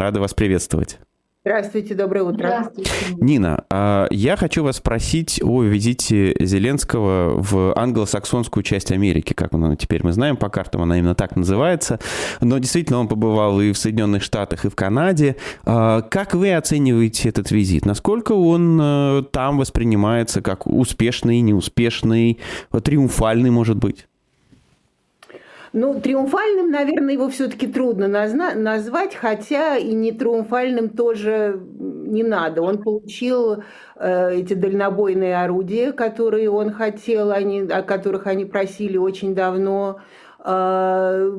Рада вас приветствовать. Здравствуйте, доброе утро. Здравствуйте. Нина, а, я хочу вас спросить о визите Зеленского в англосаксонскую часть Америки, как она теперь мы знаем, по картам она именно так называется. Но действительно он побывал и в Соединенных Штатах, и в Канаде. А, как вы оцениваете этот визит? Насколько он э, там воспринимается как успешный, неуспешный, триумфальный, может быть? Ну, триумфальным, наверное, его все-таки трудно назвать, хотя и не триумфальным тоже не надо. Он получил э, эти дальнобойные орудия, которые он хотел, они, о которых они просили очень давно. Э,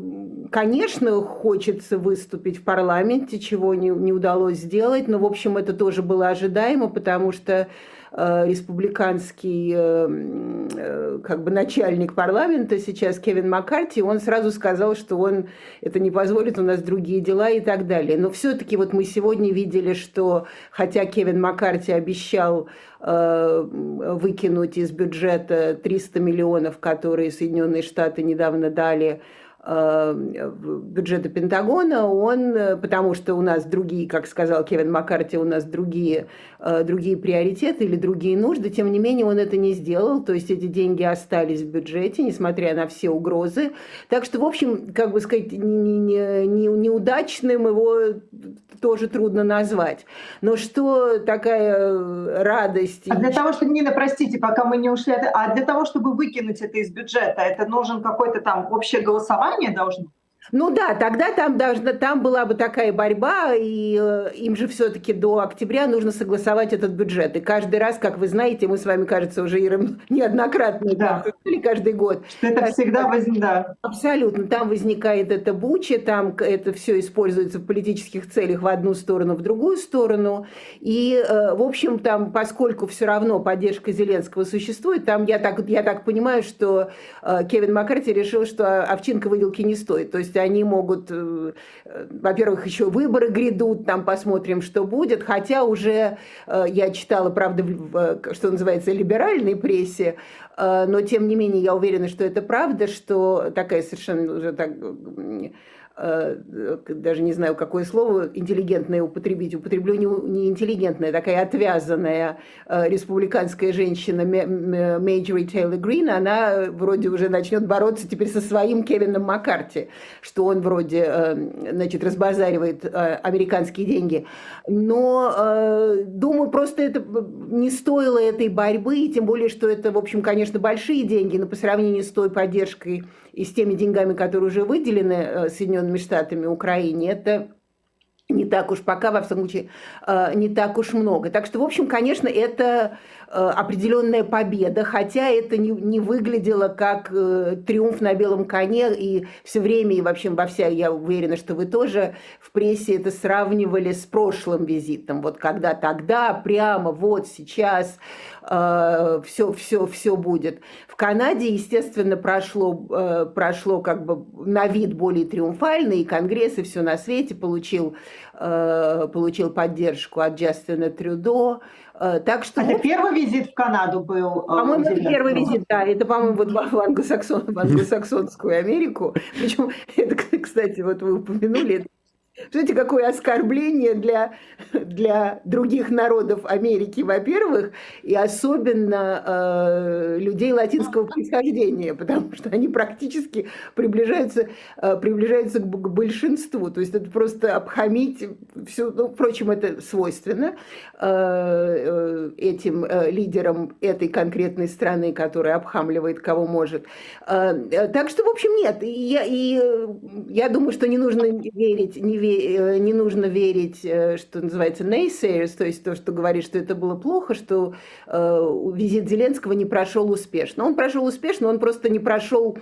конечно, хочется выступить в парламенте, чего не, не удалось сделать, но, в общем, это тоже было ожидаемо, потому что республиканский э, э, как бы начальник парламента сейчас Кевин Маккарти, он сразу сказал, что он это не позволит, у нас другие дела и так далее. Но все-таки вот мы сегодня видели, что хотя Кевин Маккарти обещал выкинуть из бюджета 300 миллионов, которые Соединенные Штаты недавно дали Э, бюджета Пентагона, он, э, потому что у нас другие, как сказал Кевин Маккарти, у нас другие, э, другие приоритеты или другие нужды, тем не менее он это не сделал, то есть эти деньги остались в бюджете, несмотря на все угрозы. Так что, в общем, как бы сказать, не, не, не, неудачным его тоже трудно назвать. Но что такая радость... А для того, чтобы, Нина, простите, пока мы не ушли, а для того, чтобы выкинуть это из бюджета, это нужен какой-то там общее голосование, должно ну да, тогда там, должна, там была бы такая борьба, и э, им же все-таки до октября нужно согласовать этот бюджет. И каждый раз, как вы знаете, мы с вами, кажется, уже Иром, неоднократно да. или каждый год. Что это так, всегда возникает. Да. Абсолютно. Там возникает это буча, там это все используется в политических целях в одну сторону, в другую сторону. И, э, в общем, там, поскольку все равно поддержка Зеленского существует, там я так, я так понимаю, что э, Кевин Маккарти решил, что овчинка выделки не стоит. То есть они могут, э, во-первых, еще выборы грядут, там посмотрим, что будет, хотя уже э, я читала, правда, что называется, либеральной прессе, э, но тем не менее я уверена, что это правда, что такая совершенно уже так Э, даже не знаю, какое слово интеллигентное употребить, употреблю не, интеллигентная, такая отвязанная э, республиканская женщина Марджори Тейлор Грин, она вроде уже начнет бороться теперь со своим Кевином Маккарти, что он вроде, э, значит, разбазаривает американские деньги. Но, думаю, просто это не стоило этой борьбы, тем более, что это, в общем, конечно, большие деньги, но по сравнению с той поддержкой и с теми деньгами, которые уже выделены Соединенными Соединенными Штатами Украине, это не так уж пока, во всяком случае, э, не так уж много. Так что, в общем, конечно, это э, определенная победа, хотя это не, не выглядело как э, триумф на белом коне, и все время, и вообще во вся, я уверена, что вы тоже в прессе это сравнивали с прошлым визитом, вот когда тогда, прямо вот сейчас все, все, все будет. В Канаде, естественно, прошло, прошло как бы на вид более триумфально, и Конгресс, и все на свете получил Э, получил поддержку от Джастина Трюдо. Э, так что... Это первый визит в Канаду был? Э, по-моему, это первый визит, да. Это, по-моему, вот в, англосаксон, в англосаксонскую Америку. Причем, это, кстати, вот вы упомянули, это Знаете, какое оскорбление для, для других народов Америки, во-первых, и особенно э, людей латинского происхождения, потому что они практически приближаются, э, приближаются к, к большинству. То есть это просто обхамить все. Ну, впрочем, это свойственно э, э, этим э, лидерам этой конкретной страны, которая обхамливает кого может. Э, э так что, в общем, нет. И я, и э, я думаю, что не нужно верить, не Э, не нужно верить, э, что называется naysayers, то есть то, что говорит, что это было плохо, что э, визит Зеленского не прошел успешно. Он прошел успешно, он просто не прошел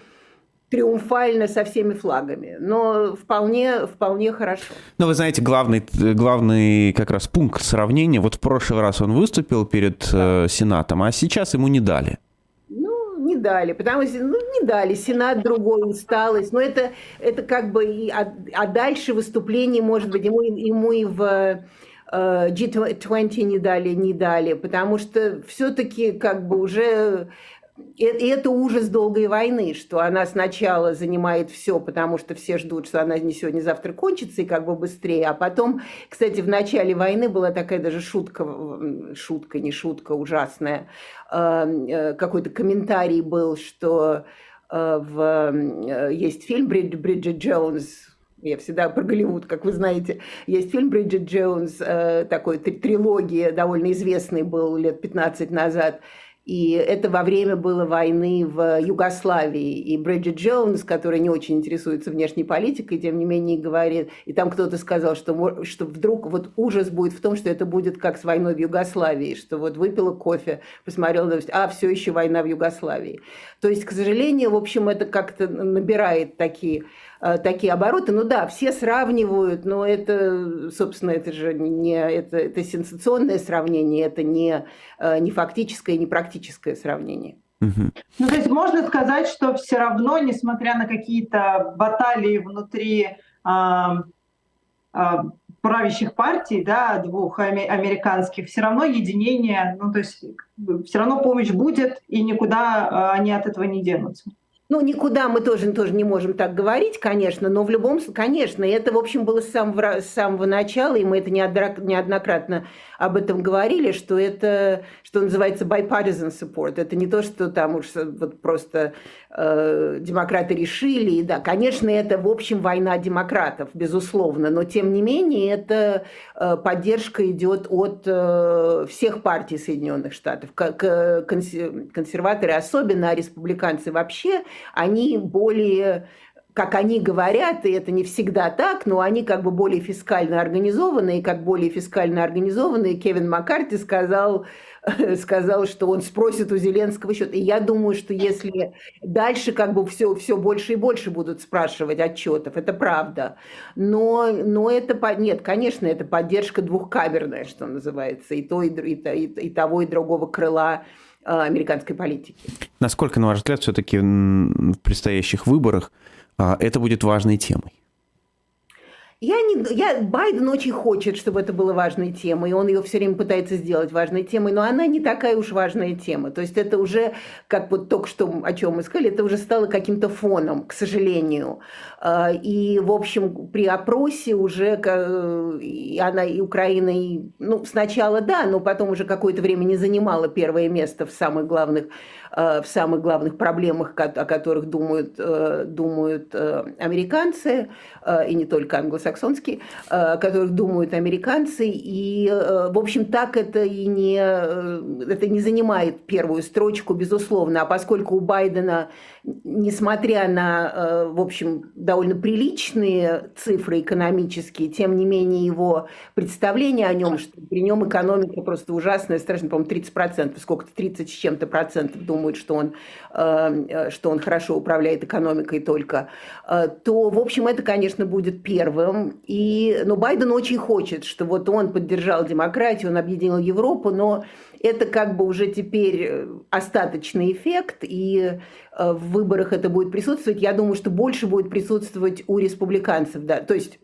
триумфально со всеми флагами, но вполне, вполне хорошо. Но вы знаете, главный, главный как раз пункт сравнения, вот в прошлый раз он выступил перед да. Сенатом, а сейчас ему не дали дали, потому что ну, не дали, Сенат другой, усталость, но это, это как бы, и, а, а дальше выступление, может быть, ему, ему и в э, G20 не дали, не дали, потому что все-таки как бы уже и это ужас долгой войны, что она сначала занимает все, потому что все ждут, что она не сегодня, завтра кончится, и как бы быстрее. А потом, кстати, в начале войны была такая даже шутка, шутка, не шутка, ужасная. Э, какой-то комментарий был, что э, в, есть фильм Бриджит Джонс, я всегда про Голливуд, как вы знаете. Есть фильм Бриджит Джонс, э, такой трилогия, довольно известный был лет 15 назад, и это во время было войны в Югославии. И Бриджит Джонс, которая не очень интересуется внешней политикой, тем не менее говорит, и там кто-то сказал, что, что вдруг вот ужас будет в том, что это будет как с войной в Югославии, что вот выпила кофе, посмотрела новость, а все еще война в Югославии. То есть, к сожалению, в общем, это как-то набирает такие такие обороты. Ну да, все сравнивают, но это, собственно, это же не это, это сенсационное сравнение, это не, э, не фактическое, не практическое сравнение. Ну, то есть можно сказать, что все равно, несмотря на какие-то баталии внутри э, э, правящих партий, да, двух американских, все равно единение, ну, то есть все равно помощь будет, и никуда э, они от этого не денутся. Ну, никуда мы тоже, тоже не можем так говорить, конечно, но в любом случае, конечно, это, в общем, было с самого, с самого начала, и мы это неоднократно об этом говорили, что это, что называется, bipartisan support. Это не то, что там уж вот просто э, демократы решили. И да, конечно, это, в общем, война демократов, безусловно, но, тем не менее, эта э, поддержка идет от э, всех партий Соединенных Штатов. Консерваторы особенно, а республиканцы вообще, они более как они говорят, и это не всегда так, но они как бы более фискально организованы, и как более фискально организованные Кевин Маккарти сказал, сказал, что он спросит у Зеленского счет. И я думаю, что если дальше как бы все, все больше и больше будут спрашивать отчетов, это правда. Но, но это, нет, конечно, это поддержка двухкамерная, что называется, и, то, и, и, и, и того, и другого крыла э, американской политики. Насколько, на ваш взгляд, все-таки в предстоящих выборах а, это будет важной темой. Я не, я, Байден очень хочет, чтобы это было важной темой, и он ее все время пытается сделать важной темой, но она не такая уж важная тема. То есть это уже, как вот только что, о чем мы сказали, это уже стало каким-то фоном, к сожалению. А, и, в общем, при опросе уже она, и Украина, и, ну, сначала да, но потом уже какое-то время не занимала первое место в самых главных в самых главных проблемах, о которых думают, э, думают э, американцы, и не только англосаксонские, о которых думают американцы. И, в общем, так это и не, это не занимает первую строчку, безусловно. А поскольку у Байдена несмотря на, э, в общем, довольно приличные цифры экономические, тем не менее его представление о нем, что при нем экономика просто ужасная, страшно, по-моему, 30%, сколько-то 30 с чем-то процентов думают, что он, э, э, что он хорошо управляет экономикой только, то, в общем, это, конечно, будет первым. И, но Байден очень хочет, что вот он поддержал демократию, он объединил Европу, но это как бы уже теперь э, остаточный эффект, и э, в выборах это будет присутствовать. Я думаю, что больше будет присутствовать у республиканцев, да, то есть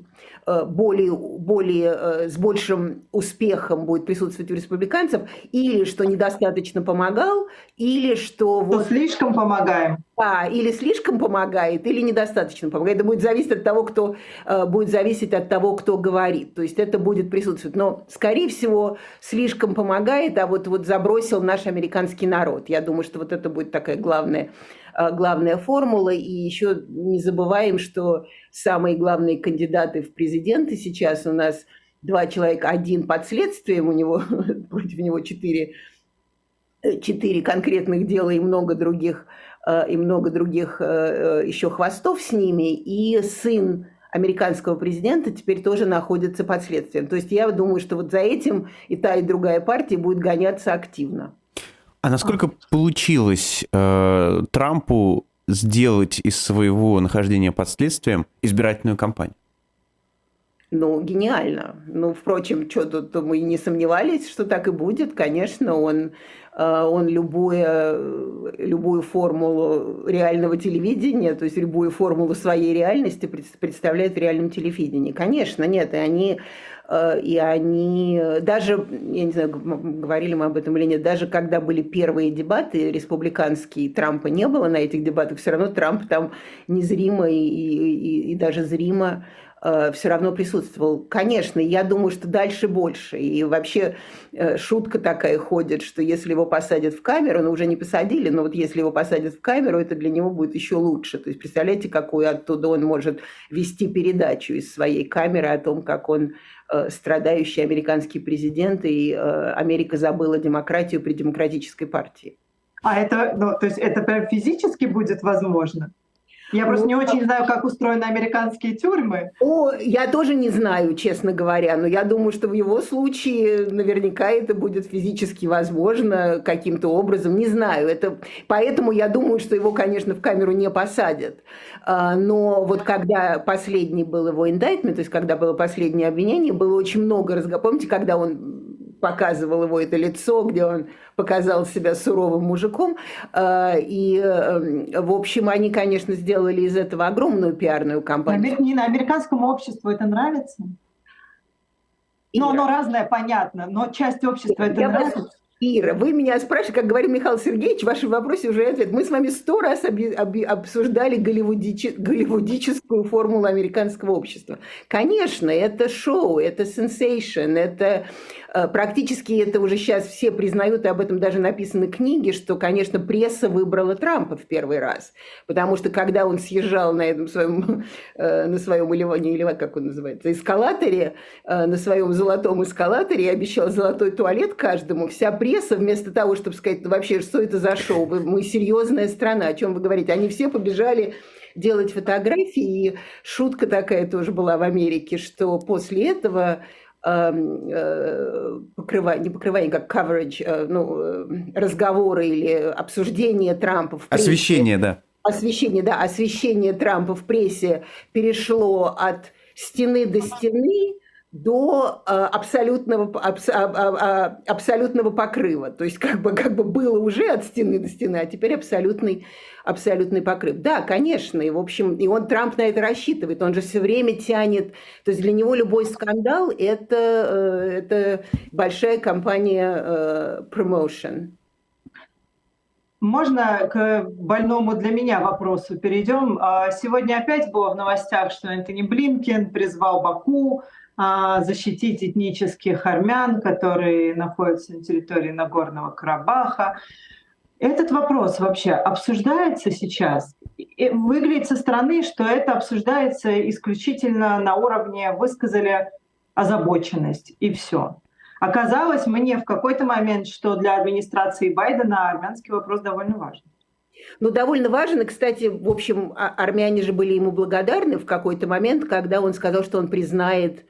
более, более, э, с большим успехом будет присутствовать у республиканцев, или что недостаточно помогал, или что... что вот, слишком помогаем. Да, или слишком помогает, или недостаточно помогает. Это будет зависеть от того, кто э, будет зависеть от того, кто говорит. То есть это будет присутствовать. Но, скорее всего, слишком помогает, а вот, вот забросил наш американский народ. Я думаю, что вот это будет такая главная Э, главная формула. И еще не забываем, что самые главные кандидаты в президенты сейчас у нас два человека, один под следствием, у него против него четыре, э, четыре конкретных дела и много других, э, и много других еще хвостов с ними, и сын американского президента теперь тоже находится под следствием. То есть я думаю, что вот за этим и та, и другая партия будет гоняться активно. А насколько получилось э, Трампу сделать из своего нахождения под следствием избирательную кампанию? Ну, гениально. Ну, впрочем, что тут мы не сомневались, что так и будет. Конечно, он, э, он любую, любую формулу реального телевидения, то есть любую формулу своей реальности представляет в реальном телевидении. Конечно, нет, и они э, и они даже, я не знаю, говорили мы об этом или нет, даже когда были первые дебаты республиканские, Трампа не было на этих дебатах, все равно Трамп там незримо и, и, и даже зримо Э, все равно присутствовал. Конечно, я думаю, что дальше больше. И вообще э, шутка такая ходит, что если его посадят в камеру, ну уже не посадили, но вот если его посадят в камеру, это для него будет еще лучше. То есть представляете, какую оттуда он может вести передачу из своей камеры о том, как он э, страдающий американский президент, и Америка забыла демократию при демократической партии. А это, ну, то есть это прям физически будет возможно? Я просто не очень знаю, как устроены американские тюрьмы. О, я тоже не знаю, честно говоря, но я думаю, что в его случае наверняка это будет физически возможно каким-то образом. Не знаю, это поэтому я думаю, что его, конечно, в камеру не посадят. А, но вот когда последний был его индайтмент, то есть когда было последнее обвинение, было очень много разговоров. Помните, когда он показывал его это лицо, где он показал себя суровым мужиком. А, и, э, в общем, они, конечно, сделали из этого огромную пиарную кампанию. Не на американскому обществу это нравится? Ну, оно разное, понятно, но часть общества это Я нравится. Ира, вы меня спрашиваете, как говорил Михаил Сергеевич, в вашем вопросе уже ответ. Мы с вами сто раз оби- оби- обсуждали голливудич- голливудическую формулу американского общества. Конечно, это шоу, это сенсейшн, это Э, практически это уже сейчас все признают, и об этом даже написаны книги, что, конечно, пресса выбрала Трампа в первый раз. Потому что когда он съезжал на этом своем, э, на своем не или как он называется, эскалаторе, э, на своем золотом эскалаторе и обещал золотой туалет каждому, вся пресса вместо того, чтобы сказать, ну, вообще, что это за шоу, мы серьезная страна, о чем вы говорите, они все побежали делать фотографии, и шутка такая тоже была в Америке, что после этого Эм, э, покрывание, не покрывание, как coverage, э, ну, э, разговоры или обсуждение Трампа в прессе. Освещение, да. Освещение, да, освещение Трампа в прессе перешло от стены до стены до абсолютного, абс, абсолютного покрыва. То есть как бы, как бы было уже от стены до стены, а теперь абсолютный абсолютный покрыв. Да, конечно, и в общем, и он Трамп на это рассчитывает, он же все время тянет, то есть для него любой скандал это, э, это большая компания э, promotion. Можно к больному для меня вопросу перейдем. А, сегодня опять было в новостях, что Энтони Блинкен призвал Баку а, защитить этнических армян, которые находятся на территории Нагорного Карабаха. Этот вопрос вообще обсуждается сейчас? Выглядит со стороны, что это обсуждается исключительно на уровне «высказали озабоченность» и все. Оказалось мне в какой-то момент, что для администрации Байдена армянский вопрос довольно важен. Ну, довольно важен. И, кстати, в общем, а, армяне же были ему благодарны в какой-то момент, когда он сказал, что он признает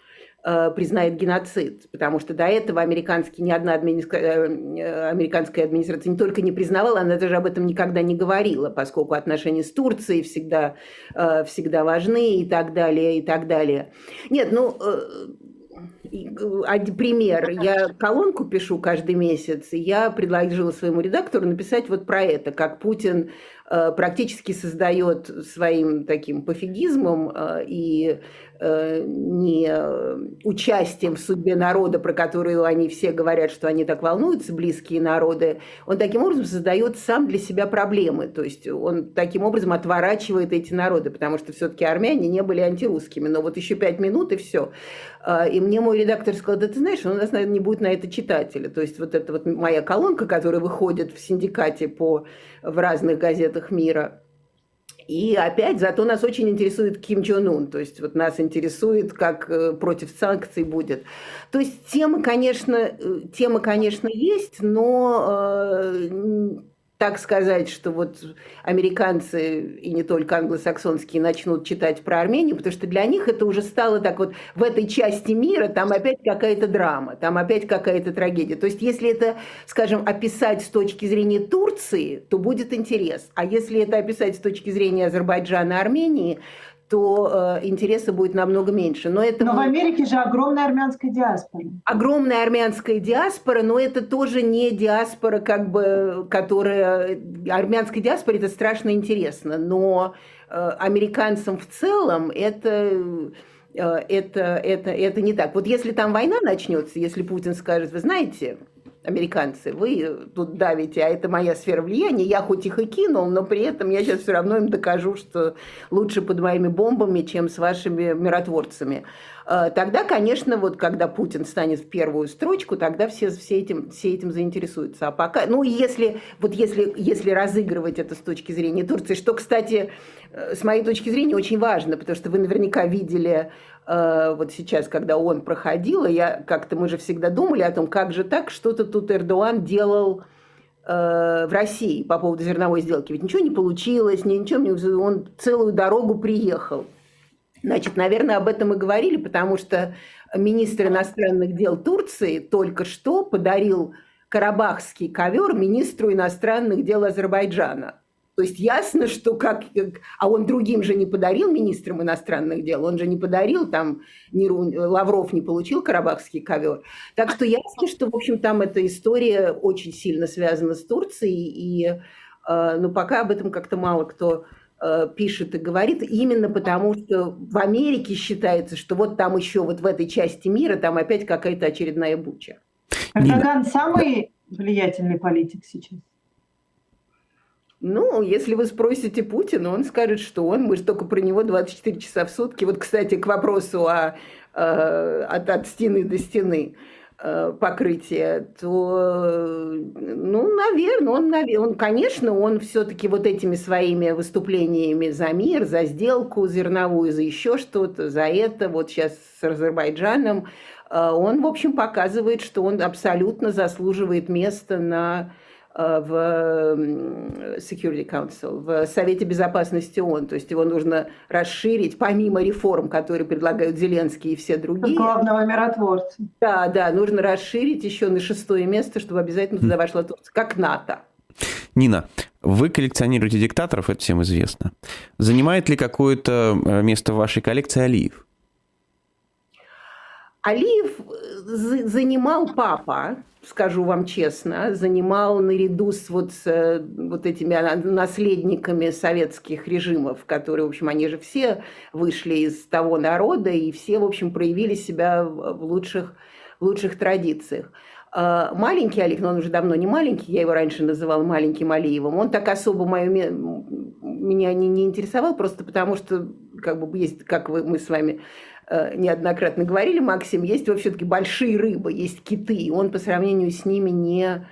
признает геноцид, потому что до этого американский, ни одна администра... Э, американская администрация не только не признавала, она даже об этом никогда не говорила, поскольку отношения с Турцией всегда, э, всегда важны и так далее, и так далее. Нет, ну, пример. Я колонку пишу каждый месяц, и я предложила своему редактору написать вот про это, как Путин практически создает своим таким пофигизмом и Э, не э, участием в судьбе народа, про которую они все говорят, что они так волнуются, близкие народы, он таким образом создает сам для себя проблемы. То есть он таким образом отворачивает эти народы, потому что все-таки армяне не были антирусскими. Но вот еще пять минут и все. И мне мой редактор сказал, да ты знаешь, у нас, наверное, не будет на это читателя. То есть вот эта вот моя колонка, которая выходит в синдикате по, в разных газетах мира – и опять, зато нас очень интересует Ким Чен Ун, то есть вот нас интересует, как э, против санкций будет. То есть тема, конечно, э, тема, конечно, есть, но э, так сказать, что вот американцы и не только англосаксонские начнут читать про Армению, потому что для них это уже стало так вот в этой части мира там опять какая-то драма, там опять какая-то трагедия. То есть если это, скажем, описать с точки зрения Турции, то будет интерес. А если это описать с точки зрения Азербайджана и Армении, то э, интереса будет намного меньше. Но, это но будет... в Америке же огромная армянская диаспора. Огромная армянская диаспора, но это тоже не диаспора, как бы, которая... Армянская диаспора – это страшно интересно, но э, американцам в целом это это, это, это не так. Вот если там война начнется, если Путин скажет, вы знаете, американцы, вы тут давите, а это моя сфера влияния, я хоть их и кинул, но при этом я сейчас все равно им докажу, что лучше под моими бомбами, чем с вашими миротворцами. Э, тогда, конечно, вот когда Путин станет в первую строчку, тогда все, все, этим, все этим заинтересуются. А пока, ну, если, вот если, если разыгрывать это с точки зрения Турции, что, кстати, э, с моей точки зрения очень важно, потому что вы наверняка видели э, вот сейчас, когда он проходил, я как-то мы же всегда думали о том, как же так, что-то тут Эрдоган делал в России по поводу зерновой сделки. Ведь ничего не получилось, ничего. Он целую дорогу приехал. Значит, наверное, об этом и говорили, потому что министр иностранных дел Турции только что подарил карабахский ковер министру иностранных дел Азербайджана. То есть ясно, что как... А он другим же не подарил министрам иностранных дел, он же не подарил, там не, Лавров не получил карабахский ковер. Так что ясно, что, в общем, там эта история очень сильно связана с Турцией, и э, ну, пока об этом как-то мало кто пишет и говорит, именно потому что в Америке считается, что вот там еще вот в этой части мира там опять какая-то очередная буча. Эрдоган самый влиятельный политик сейчас? Ну, если вы спросите Путина, он скажет, что он, мы же только про него 24 часа в сутки. Вот, кстати, к вопросу о, э, от, от стены до стены. Э, покрытие, то, ну, наверное, он, он конечно, он все-таки вот этими своими выступлениями за мир, за сделку зерновую, за еще что-то, за это, вот сейчас с Азербайджаном, э, он, в общем, показывает, что он абсолютно заслуживает места на в Security Council, в Совете Безопасности ООН. То есть его нужно расширить, помимо реформ, которые предлагают Зеленский и все другие. Главного миротворца. Да, да, нужно расширить еще на шестое место, чтобы обязательно туда вошла Турция, как НАТО. Нина, вы коллекционируете диктаторов, это всем известно. Занимает ли какое-то э, место в вашей коллекции Алиев? Алиев э, занимал папа, скажу вам честно, занимал наряду с вот, с э, вот этими наследниками советских режимов, которые, в общем, они же все вышли из того народа и все, в общем, проявили себя в лучших, лучших традициях. А, маленький Алиев, но он уже давно не маленький, я его раньше называла маленьким Алиевым, он так особо мое, меня не, не интересовал, просто потому что, как бы, есть, как вы, мы с вами неоднократно говорили, Максим, есть все-таки большие рыбы, есть киты, и он по сравнению с ними не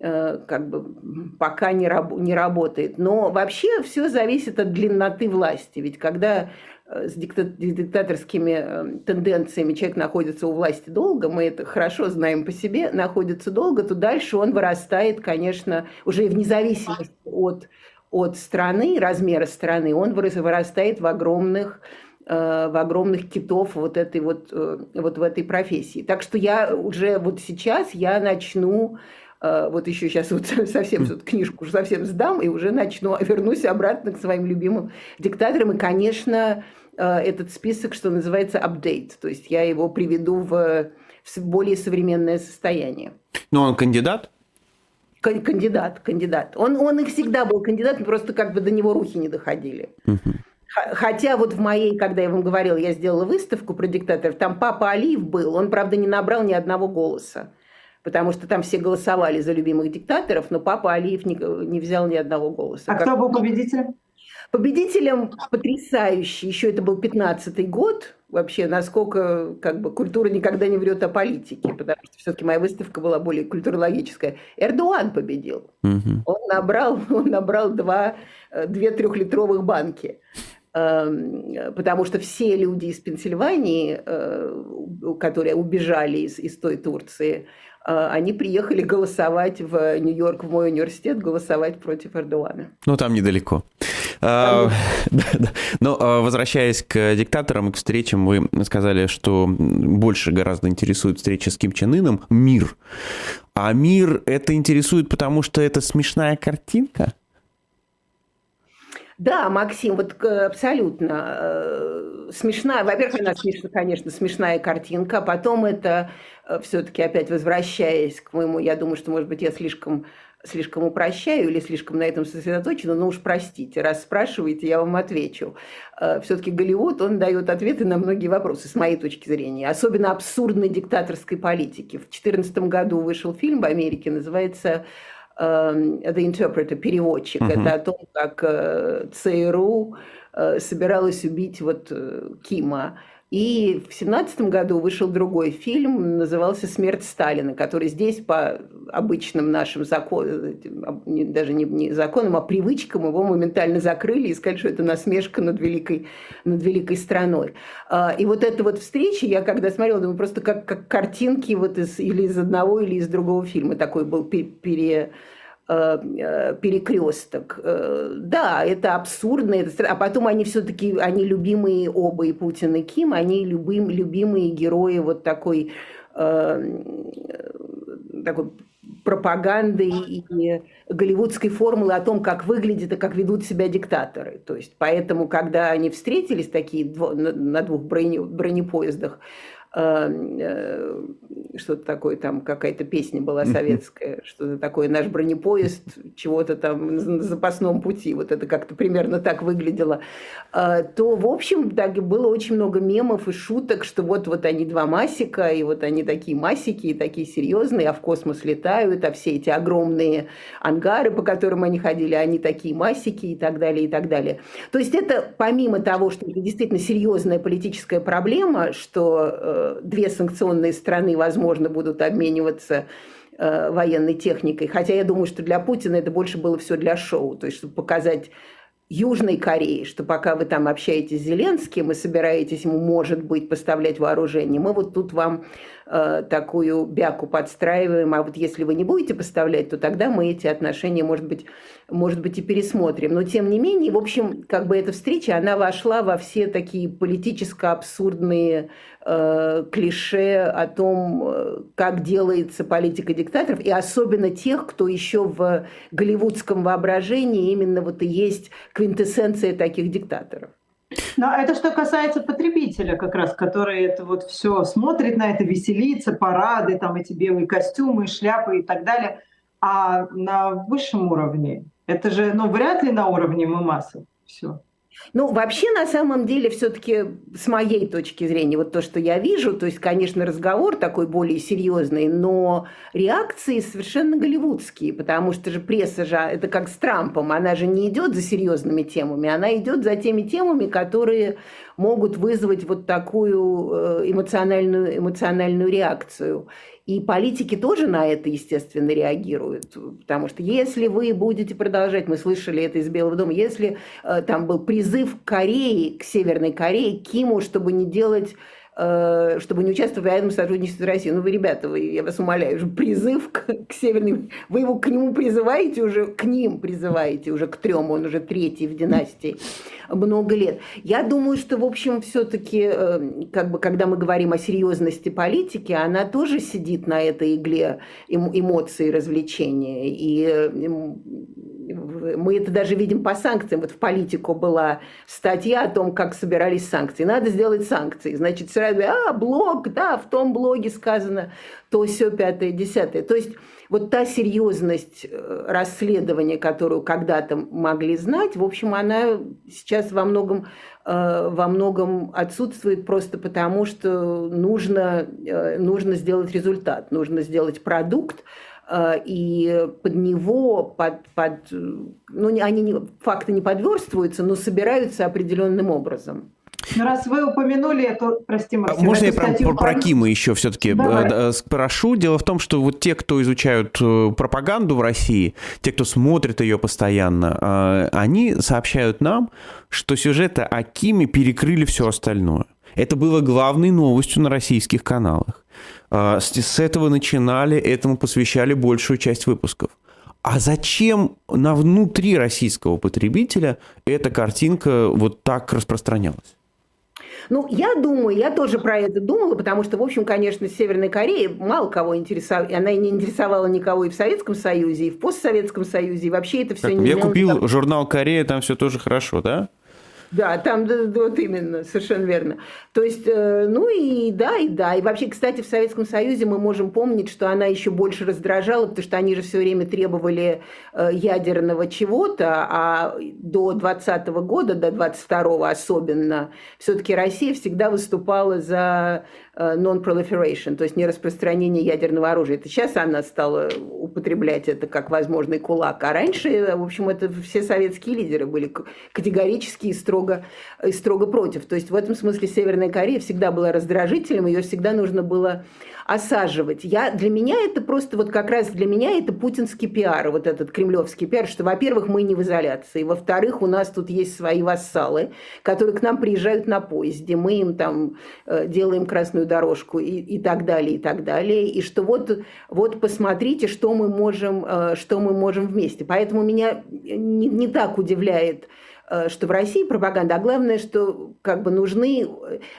э, как бы пока не, раб, не работает. Но вообще все зависит от длинноты власти. Ведь когда э, с диктаторскими тенденциями человек находится у власти долго, мы это хорошо знаем по себе, находится долго, то дальше он вырастает, конечно, уже вне зависимости от, от страны, размера страны, он вырастает в огромных Э, в огромных китов вот этой вот, э, вот в этой профессии. Так что я уже вот сейчас я начну э, вот еще сейчас вот совсем вот книжку совсем сдам и уже начну, вернусь обратно к своим любимым диктаторам. И, конечно, этот список, что называется, апдейт. То есть я его приведу в, в более современное состояние. Но он кандидат? Кандидат, кандидат. Он, он и всегда был кандидатом, просто как бы до него руки не доходили. Угу. Хотя вот в моей, когда я вам говорила, я сделала выставку про диктаторов, там папа Алиев был, он, правда, не набрал ни одного голоса, потому что там все голосовали за любимых диктаторов, но папа Алиев не, не взял ни одного голоса. А как... кто был победителем? Победителем потрясающий, еще это был 15-й год, вообще, насколько как бы, культура никогда не врет о политике, потому что все-таки моя выставка была более культурологическая. Эрдоган победил. Угу. Он набрал, он набрал два, э, две трехлитровых банки. Эм, потому что все люди из Пенсильвании, э, которые убежали из, из той Турции, э, они приехали голосовать в Нью-Йорк, в мой университет, голосовать против Эрдогана. Ну, там недалеко. А, Но а, возвращаясь к диктаторам и к встречам, вы сказали, что больше гораздо интересует встреча с Ким Чен Ыном мир. А мир это интересует, потому что это смешная картинка? Да, Максим, вот абсолютно э, смешная. Во-первых, она смешная, конечно, смешная картинка. А потом это э, все-таки опять возвращаясь к моему, я думаю, что, может быть, я слишком слишком упрощаю или слишком на этом сосредоточена, но уж простите, раз спрашиваете, я вам отвечу. Э, Все-таки Голливуд, он дает ответы на многие вопросы, с моей точки зрения, особенно абсурдной диктаторской политики. В 2014 году вышел фильм в Америке, называется The Interpreter, переводчик. Uh-huh. Это о том, как э, ЦРУ э, собиралась убить вот Кима. И в семнадцатом году вышел другой фильм, назывался «Смерть Сталина», который здесь по обычным нашим законам, даже не, не законам, а привычкам его моментально закрыли и сказали, что это насмешка над великой, над великой страной. А, и вот эта вот встреча, я когда смотрела, думаю, просто как, как картинки вот из, или из одного, или из другого фильма. Такой был пере э, перекресток. Э, да, это абсурдно, это... а потом они все-таки, они любимые оба, и Путин, и Ким, они любим, любимые герои вот такой, такой пропаганды и голливудской формулы о том, как выглядят и как ведут себя диктаторы. То есть, поэтому, когда они встретились такие на двух бронепоездах, Эм, э, что-то такое, там какая-то песня была советская, что-то такое, наш бронепоезд, чего-то там на запасном пути, вот это как-то примерно так выглядело, э, то, в общем, так, было очень много мемов и шуток, что вот, вот они два масика, и вот они такие масики, и такие серьезные, а в космос летают, а все эти огромные ангары, по которым они ходили, они такие масики и так далее, и так далее. То есть это помимо того, что это действительно серьезная политическая проблема, что э, две санкционные страны, возможно, будут обмениваться э, военной техникой. Хотя я думаю, что для Путина это больше было все для шоу, то есть чтобы показать Южной Корее, что пока вы там общаетесь с Зеленским и собираетесь ему, может быть, поставлять вооружение, мы вот тут вам э, такую бяку подстраиваем, а вот если вы не будете поставлять, то тогда мы эти отношения, может быть, может быть, и пересмотрим. Но, тем не менее, в общем, как бы эта встреча, она вошла во все такие политическо-абсурдные э, клише о том, э, как делается политика диктаторов, и особенно тех, кто еще в голливудском воображении именно вот и есть квинтэссенция таких диктаторов. Но это что касается потребителя, как раз, который это вот все смотрит на это, веселится, парады, там эти белые костюмы, шляпы и так далее. А на высшем уровне это же, ну, вряд ли на уровне ММАСов все. Ну, вообще, на самом деле, все-таки с моей точки зрения, вот то, что я вижу, то есть, конечно, разговор такой более серьезный, но реакции совершенно голливудские, потому что же пресса же, это как с Трампом, она же не идет за серьезными темами, она идет за теми темами, которые могут вызвать вот такую э, эмоциональную, эмоциональную реакцию. И политики тоже на это, естественно, реагируют. Потому что если вы будете продолжать, мы слышали это из Белого дома, если э, там был призыв Кореи, к Северной Корее, Киму, чтобы не делать чтобы не участвовать в военном сотрудничестве с Россией. Ну, вы, ребята, вы, я вас умоляю, уже призыв к, к Северной... Вы его к нему призываете уже, к ним призываете уже к трем, он уже третий в династии много лет. Я думаю, что, в общем, все-таки, э, как бы, когда мы говорим о серьезности политики, она тоже сидит на этой игле эмоций и развлечения. И э, мы это даже видим по санкциям. Вот в политику была статья о том, как собирались санкции. Надо сделать санкции. Значит, сразу, а, блог, да, в том блоге сказано то, все, пятое, десятое. То есть вот та серьезность э, расследования, которую когда-то могли знать, в общем, она сейчас во многом, э, во многом отсутствует просто потому, что нужно, э, нужно сделать результат, нужно сделать продукт, и под него, под, под, ну, они не, факты не подверстываются, но собираются определенным образом. Ну, раз вы упомянули эту, прости, Максим, Можно я про, про, про Кима еще все-таки э, спрошу? Дело в том, что вот те, кто изучают э, пропаганду в России, те, кто смотрит ее постоянно, они сообщают нам, что сюжеты о Киме перекрыли все остальное. Это было главной новостью на российских каналах. А, с этого начинали, этому посвящали большую часть выпусков. А зачем на внутри российского потребителя эта картинка вот так распространялась? Ну, я думаю, я тоже про это думала, потому что, в общем, конечно, Северная Корея мало кого интересовала, она не интересовала никого и в Советском Союзе, и в постсоветском Союзе, и вообще это все так, не Я купил никого... журнал «Корея», там все тоже хорошо, да? Да, там вот именно, совершенно верно. То есть, э, ну и да, и да. И вообще, кстати, в Советском Союзе мы можем помнить, что она еще больше раздражала, потому что они же все время требовали э, ядерного чего-то, а до 20 года, до 22 особенно, все-таки Россия всегда выступала за non-proliferation, то есть нераспространение ядерного оружия. Это сейчас она стала употреблять это как возможный кулак, а раньше, в общем, это все советские лидеры были категорически и строго, и строго против. То есть в этом смысле Северная Корея всегда была раздражителем, ее всегда нужно было осаживать. Я, для меня это просто вот как раз для меня это путинский пиар, вот этот кремлевский пиар, что, во-первых, мы не в изоляции, во-вторых, у нас тут есть свои вассалы, которые к нам приезжают на поезде, мы им там э, делаем красную дорожку и, и так далее, и так далее, и что вот, вот посмотрите, что мы можем, э, что мы можем вместе. Поэтому меня не, не так удивляет что в России пропаганда, а главное, что как бы нужны,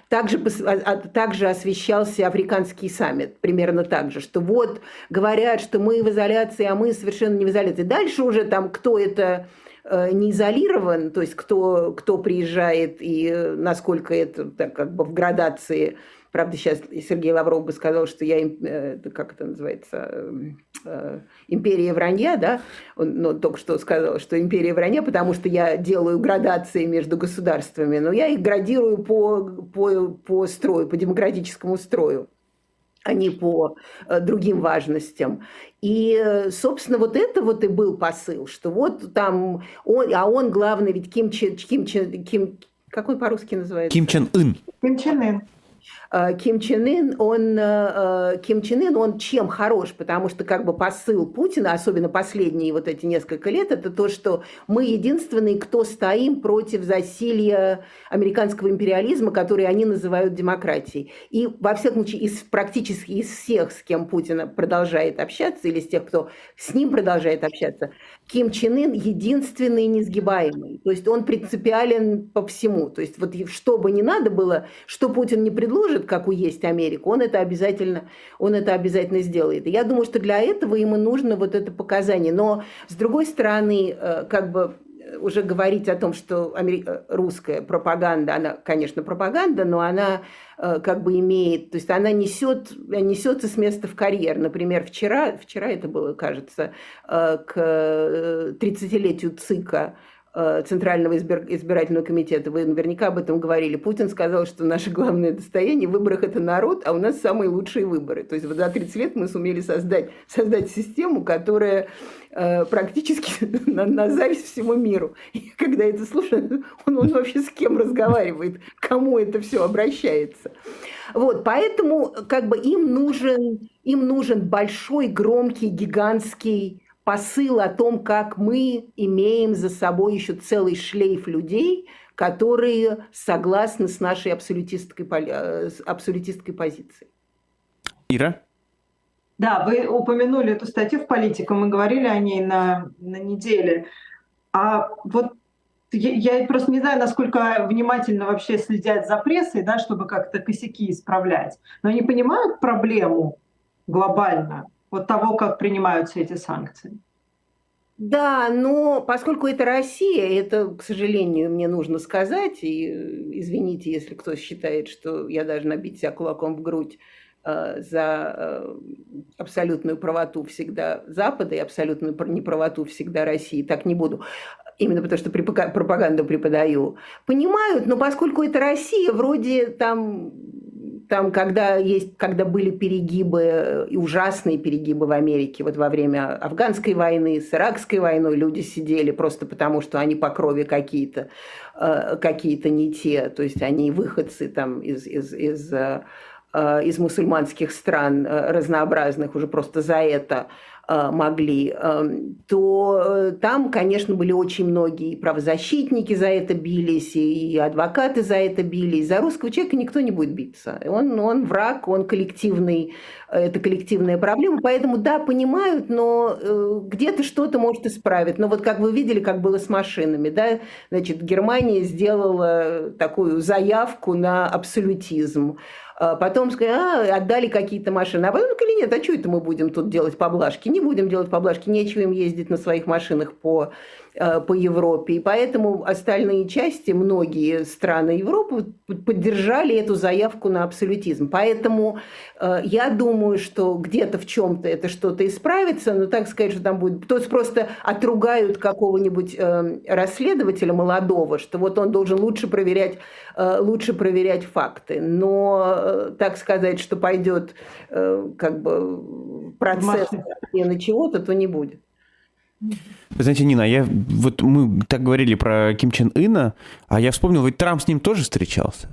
также, а, а, также освещался африканский саммит, примерно так же, что вот говорят, что мы в изоляции, а мы совершенно не в изоляции. Дальше уже там кто это э, не изолирован, то есть кто, кто приезжает и э, насколько это так, как бы в градации Правда, сейчас Сергей Лавров бы сказал, что я, э, как это называется, эм, э, империя вранья, да? Он ну, только что сказал, что империя вранья, потому что я делаю градации между государствами, но я их градирую по, по, по строю, по демократическому строю а не по э, другим важностям. И, собственно, вот это вот и был посыл, что вот там он, а он главный, ведь Ким Чен, Ким Чен, Ким, какой по-русски называется? Ким Чен Ын. Ким Чен Ын. Э, Ким Чен Ын, он, э, э, Ким Чен Ын, он чем хорош? Потому что как бы посыл Путина, особенно последние вот эти несколько лет, это то, что мы единственные, кто стоим против засилья американского империализма, который они называют демократией. И во всяком случае, из, практически из всех, с кем Путин продолжает общаться, или с тех, кто с ним продолжает общаться, Ким Чен Ын единственный несгибаемый. То есть он принципиален по всему. То есть вот что бы ни надо было, что Путин не предложит, как уесть Америку, он это обязательно, он это обязательно сделает. Я думаю, что для этого ему нужно вот это показание. Но с другой стороны, э, как бы уже говорить о том, что э, русская пропаганда, она, конечно, пропаганда, но она э, как бы имеет, то есть она несет, несется с места в карьер. Например, вчера, вчера это было, кажется, э, к 30-летию ЦИКа Э, Центрального избирательного комитета, вы наверняка об этом говорили, Путин сказал, что наше главное достояние в выборах – это народ, а у нас самые лучшие выборы. То есть вот за 30 лет мы сумели создать, создать систему, которая э, практически на, на зависть всему миру. И когда это слушает, он, он вообще с кем разговаривает, кому это все обращается. Вот, поэтому как бы им нужен, им нужен большой, громкий, гигантский посыл о том, как мы имеем за собой еще целый шлейф людей, которые согласны с нашей абсолютистской, э, абсолютистской позицией. Ира? Да, вы упомянули эту статью в «Политику», мы говорили о ней на, на неделе. А вот я, я просто не знаю, насколько внимательно вообще следят за прессой, да, чтобы как-то косяки исправлять. Но они понимают проблему глобально вот того, как принимаются эти санкции. Да, но поскольку это Россия, это, к сожалению, мне нужно сказать, и извините, если кто считает, что я должна бить себя кулаком в грудь э, за э, абсолютную правоту всегда Запада и абсолютную неправоту всегда России, так не буду именно потому что пропаганду преподаю, понимают, но поскольку это Россия, вроде там там, когда, есть, когда были перегибы, и ужасные перегибы в Америке, вот во время афганской войны, с иракской войной люди сидели просто потому, что они по крови какие-то э, какие не те, то есть они выходцы там из, из, из, э, из мусульманских стран э, разнообразных уже просто за это. Э, могли, эм, то э, там, конечно, были очень многие правозащитники за это бились, и адвокаты за это бились. За русского человека никто не будет биться. Он, он враг, он коллективный, э, это коллективная проблема. Поэтому, да, понимают, но где-то что-то может исправить. Но вот как вы видели, как было с машинами, да, значит, Германия сделала такую заявку на абсолютизм. А потом сказали, а, отдали какие-то машины. А потом сказали, нет, а что это мы будем тут делать поблажки? Не будем делать поблажки, нечего им ездить на своих машинах по Э, по Европе. И поэтому остальные части, многие страны Европы поддержали эту заявку на абсолютизм. Поэтому э, я думаю, что где-то в чем-то это что-то исправится, но так сказать, что там будет... То есть просто отругают какого-нибудь расследователя молодого, что вот он должен лучше проверять, лучше проверять факты. Но так сказать, что пойдет как бы процесс на чего-то, то не будет. Вы знаете, Нина, я вот мы так говорили про Ким Чен Ына, а я вспомнил, ведь Трамп с ним тоже встречался.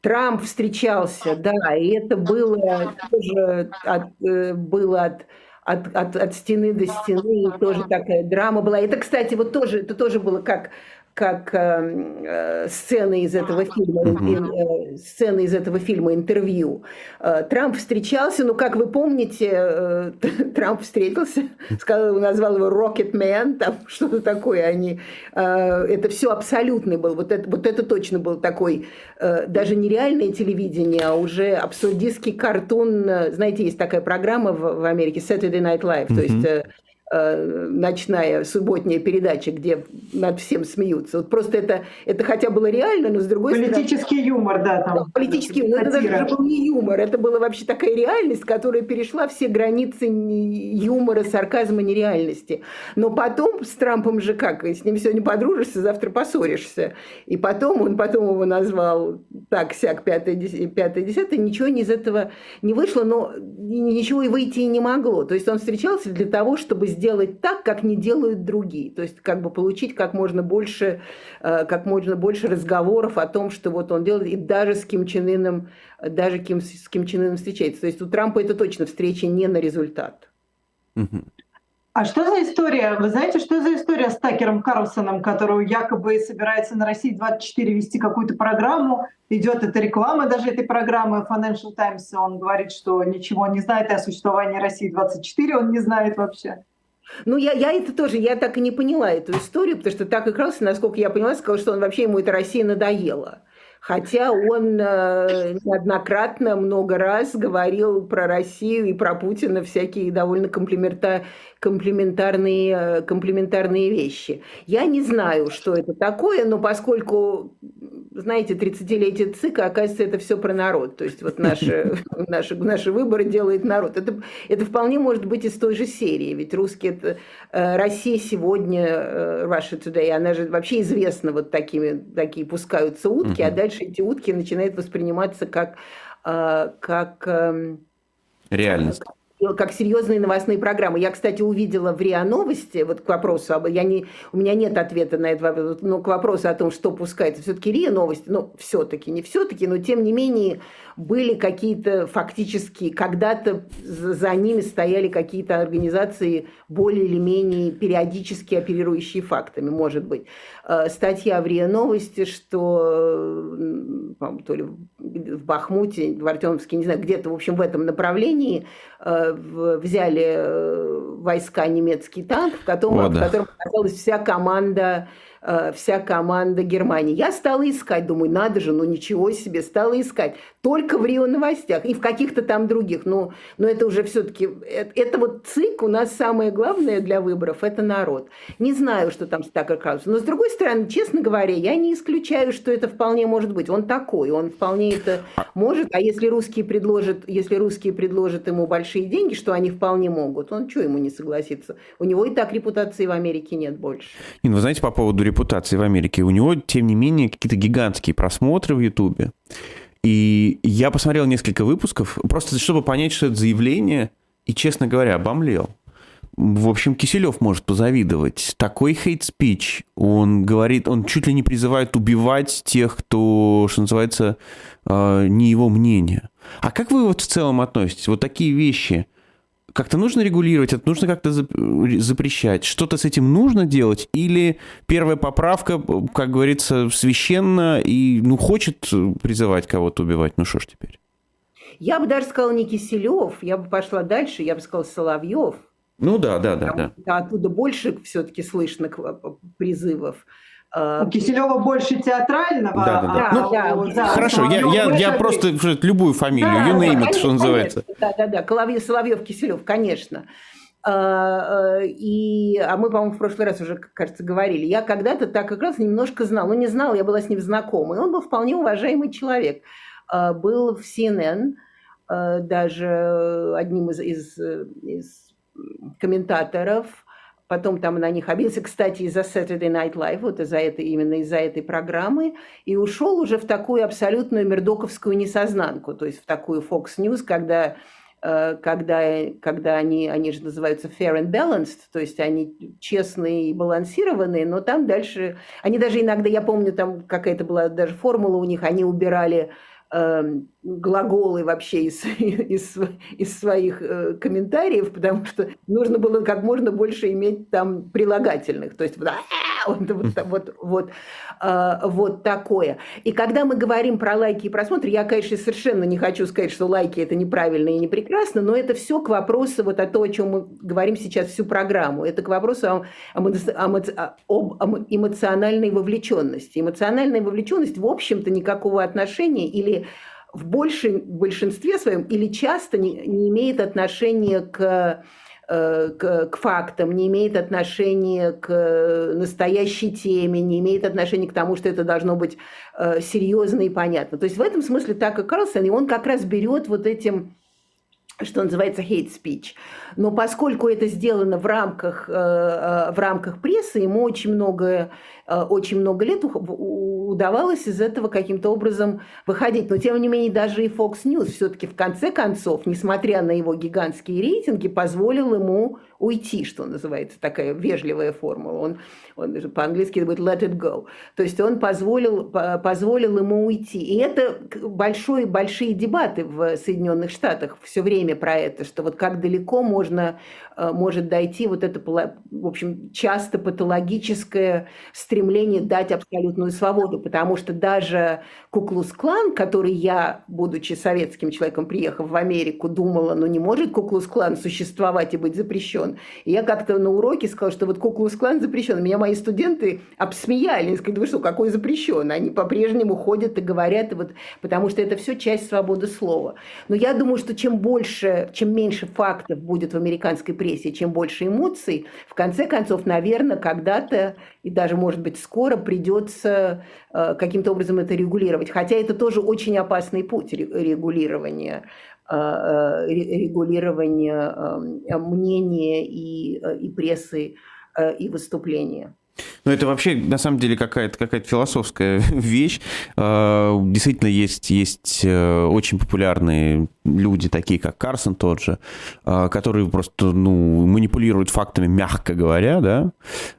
Трамп встречался, да, и это было тоже от, э, было от, от, от, от стены до стены, тоже такая драма была. Это, кстати, вот тоже, это тоже было как как эм, э, сцены из этого фильма, э, сцены из этого фильма интервью. Э, Трамп встречался, ну, как вы помните, э, Трамп встретился, сказал, назвал его Rocket Man, там что-то такое. Они, э, это все абсолютный был, вот это, вот это точно был такой, э, даже не реальное телевидение, а уже абсурдистский картун. Знаете, есть такая программа в, в Америке Saturday Night Live, то есть э, Э, ночная субботняя передача, где над всем смеются. Вот просто это, это хотя было реально, но с другой политический стороны... Политический юмор, да. Там, да политический юмор. Это даже был не юмор, это была вообще такая реальность, которая перешла все границы юмора, сарказма, нереальности. Но потом с Трампом же как, с ним сегодня подружишься, завтра поссоришься. И потом он потом его назвал так, сяк, пятое, пятое, десятое, ничего из этого не вышло, но ничего и выйти и не могло. То есть он встречался для того, чтобы сделать так, как не делают другие. То есть как бы получить как можно больше, э, как можно больше разговоров о том, что вот он делает, и даже с Ким Чен Ыном, даже Ким, с Ким Чен Ыном встречается. То есть у Трампа это точно встреча не на результат. А что за история? Вы знаете, что за история с Такером Карлсоном, которую якобы собирается на России 24 вести какую-то программу? Идет эта реклама даже этой программы Financial Times. Он говорит, что ничего не знает о существовании России 24, он не знает вообще. Ну, я, я это тоже, я так и не поняла эту историю, потому что так как раз, насколько я поняла, сказал, что он вообще ему эта Россия надоела. Хотя он э, неоднократно много раз говорил про Россию и про Путина всякие довольно комплимента, комплементарные, э, комплементарные вещи. Я не знаю, что это такое, но поскольку, знаете, 30-летие ЦИКа, оказывается, это все про народ. То есть вот наши, наши, наши выборы делает народ. Это, это вполне может быть из той же серии. Ведь русские, это, э, Россия сегодня, э, Russia Today, она же вообще известна вот такими, такие пускаются утки, а дальше эти утки начинают восприниматься как, как эм, Реальность как серьезные новостные программы. Я, кстати, увидела в РИА Новости, вот к вопросу, я не, у меня нет ответа на этот вопрос, но к вопросу о том, что пускается, все-таки РИА Новости, ну, все-таки, не все-таки, но тем не менее были какие-то фактически, когда-то за ними стояли какие-то организации более или менее периодически оперирующие фактами, может быть. Э, статья в РИА Новости, что то ли в Бахмуте, в Артемовске, не знаю, где-то, в общем, в этом направлении э, взяли э, войска немецкий танк, в котором, О, да. в котором оказалась вся команда Э, вся команда Германии. Я стала искать, думаю, надо же, ну ничего себе, стала искать. Только в Рио новостях и в каких-то там других. Но, но это уже все-таки, это, это вот ЦИК у нас самое главное для выборов, это народ. Не знаю, что там с Такер Карлсон. Но с другой стороны, честно говоря, я не исключаю, что это вполне может быть. Он такой, он вполне это может. А если русские предложат, если русские предложат ему большие деньги, что они вполне могут, он что ему не согласится? У него и так репутации в Америке нет больше. Нин, вы знаете, по поводу репутации в Америке. У него, тем не менее, какие-то гигантские просмотры в Ютубе. И я посмотрел несколько выпусков, просто чтобы понять, что это заявление, и, честно говоря, обомлел. В общем, Киселев может позавидовать. Такой хейт-спич. Он говорит, он чуть ли не призывает убивать тех, кто, что называется, э, не его мнение. А как вы вот в целом относитесь? Вот такие вещи – как-то нужно регулировать, это нужно как-то запрещать. Что-то с этим нужно делать? Или первая поправка, как говорится, священна и, ну, хочет призывать кого-то убивать? Ну, что ж теперь? Я бы даже сказала не Киселев, я бы пошла дальше, я бы сказала Соловьев. Ну да, да, да, да. Оттуда больше все-таки слышно призывов. У Киселева больше театрального. Да, да, да. А, ну, да, да хорошо, я, я, я просто любую фамилию, да, you name it, конечно, что называется. Да, да, да, Соловьев, Соловьев Киселев, конечно. А, и, а мы, по-моему, в прошлый раз уже, кажется, говорили. Я когда-то так как раз немножко знал, ну не знал, я была с ним знакома. И он был вполне уважаемый человек. Был в CNN, даже одним из, из, из комментаторов – потом там на них обиделся, кстати, из-за Saturday Night Live, вот из-за этой, именно из-за этой программы, и ушел уже в такую абсолютную мердоковскую несознанку, то есть в такую Fox News, когда э, когда, когда они, они же называются fair and balanced, то есть они честные и балансированные, но там дальше, они даже иногда, я помню, там какая-то была даже формула у них, они убирали глаголы вообще из, из, из своих э, комментариев, потому что нужно было как можно больше иметь там прилагательных. То есть вот, вот, вот, вот, вот, э, вот такое. И когда мы говорим про лайки и просмотры, я, конечно, совершенно не хочу сказать, что лайки это неправильно и не прекрасно, но это все к вопросу вот о том, о чем мы говорим сейчас всю программу. Это к вопросу о, о, об эмоциональной вовлеченности. Эмоциональная вовлеченность, в общем-то, никакого отношения или в большем большинстве своем или часто не, не имеет отношения к, к, к фактам, не имеет отношения к настоящей теме, не имеет отношения к тому, что это должно быть э, серьезно и понятно. То есть в этом смысле так и Карлсон, и он как раз берет вот этим что называется hate speech. Но поскольку это сделано в рамках, э, в рамках прессы, ему очень много, очень много лет удавалось из этого каким-то образом выходить. Но, тем не менее, даже и Fox News все-таки в конце концов, несмотря на его гигантские рейтинги, позволил ему уйти, что называется, такая вежливая формула. Он, он по-английски будет let it go. То есть он позволил, позволил ему уйти. И это большой, большие дебаты в Соединенных Штатах все время про это, что вот как далеко можно, э, может дойти вот это, в общем, часто патологическое стремление дать абсолютную свободу, потому что даже Куклус-клан, который я, будучи советским человеком, приехав в Америку, думала, ну не может Куклус-клан существовать и быть запрещен. И я как-то на уроке сказала, что вот Куклус-клан запрещен. Меня мои студенты обсмеяли. Они сказали, вы что, какой запрещен? Они по-прежнему ходят и говорят, и вот, потому что это все часть свободы слова. Но я думаю, что чем больше, чем меньше фактов будет в американской прессе, чем больше эмоций, в конце концов, наверное, когда-то и даже, может быть, скоро придется э, каким-то образом это регулировать. Хотя это тоже очень опасный путь регулирования Э, регулирования эм, мнения и, э, и прессы, э, и выступления. Ну, это вообще, на самом деле, какая-то какая философская вещь. Действительно, есть, есть очень популярные люди, такие как Карсон тот же, которые просто, ну, манипулируют фактами, мягко говоря, да,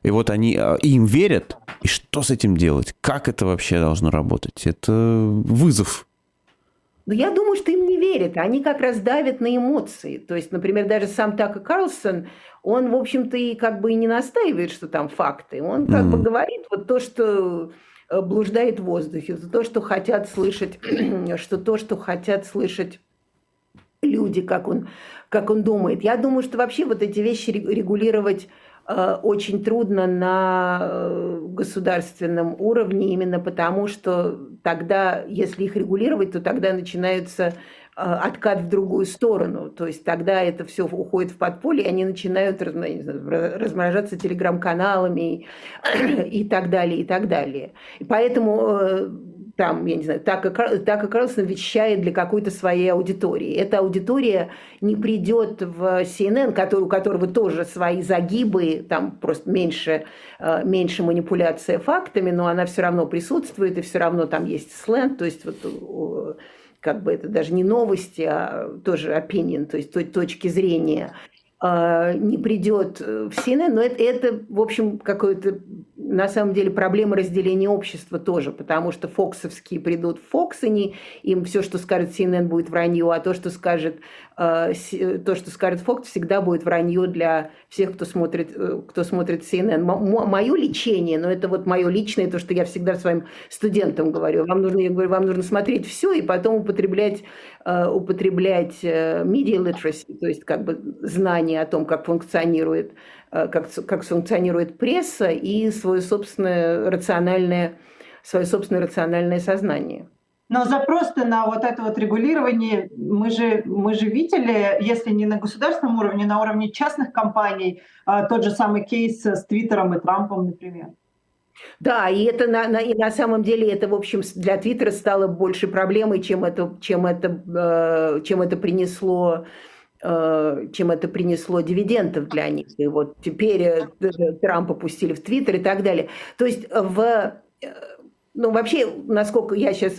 и вот они им верят, и что с этим делать? Как это вообще должно работать? Это вызов но я думаю, что им не верят. Они как раз давят на эмоции. То есть, например, даже сам Така Карлсон, он, в общем-то, и как бы и не настаивает, что там факты. Он как mm-hmm. бы говорит вот то, что э, блуждает в воздухе, то, что хотят слышать, что то, что хотят слышать люди, как он, как он думает. Я думаю, что вообще вот эти вещи регулировать очень трудно на э, государственном уровне, именно потому что тогда, если их регулировать, то тогда начинается э, откат в другую сторону. То есть тогда это все уходит в подполье, и они начинают размножаться телеграм-каналами и так далее, и так далее. И поэтому там, я не знаю, так как, так как Карлсон вещает для какой-то своей аудитории. Эта аудитория не придет в CNN, который, у которого тоже свои загибы, там просто меньше, э, меньше манипуляция фактами, но она все равно присутствует, и все равно там есть сленг, то есть вот как бы это даже не новости, а тоже opinion, то есть точки зрения. А, не придет в CNN, но это, это в общем, какое-то, на самом деле, проблема разделения общества тоже, потому что фоксовские придут в Фокс, и им все, что скажет CNN, будет вранье, а то, что скажет то, что скажет Фокс, всегда будет вранье для всех, кто смотрит, кто смотрит CNN. Мое лечение, но это вот мое личное, то, что я всегда своим студентам говорю. Вам нужно, я говорю, вам нужно смотреть все и потом употреблять, употреблять media literacy, то есть как бы знание о том, как функционирует как, как функционирует пресса и свое собственное рациональное, свое собственное рациональное сознание. Но запрос на вот это вот регулирование мы же, мы же видели, если не на государственном уровне, на уровне частных компаний, а, тот же самый кейс с Твиттером и Трампом, например. Да, и это на, на, и на самом деле это, в общем, для Твиттера стало больше проблемой, чем это, чем это, э, чем это принесло э, чем это принесло дивидендов для них. И вот теперь э, Трампа пустили в Твиттер и так далее. То есть в ну, вообще, насколько я сейчас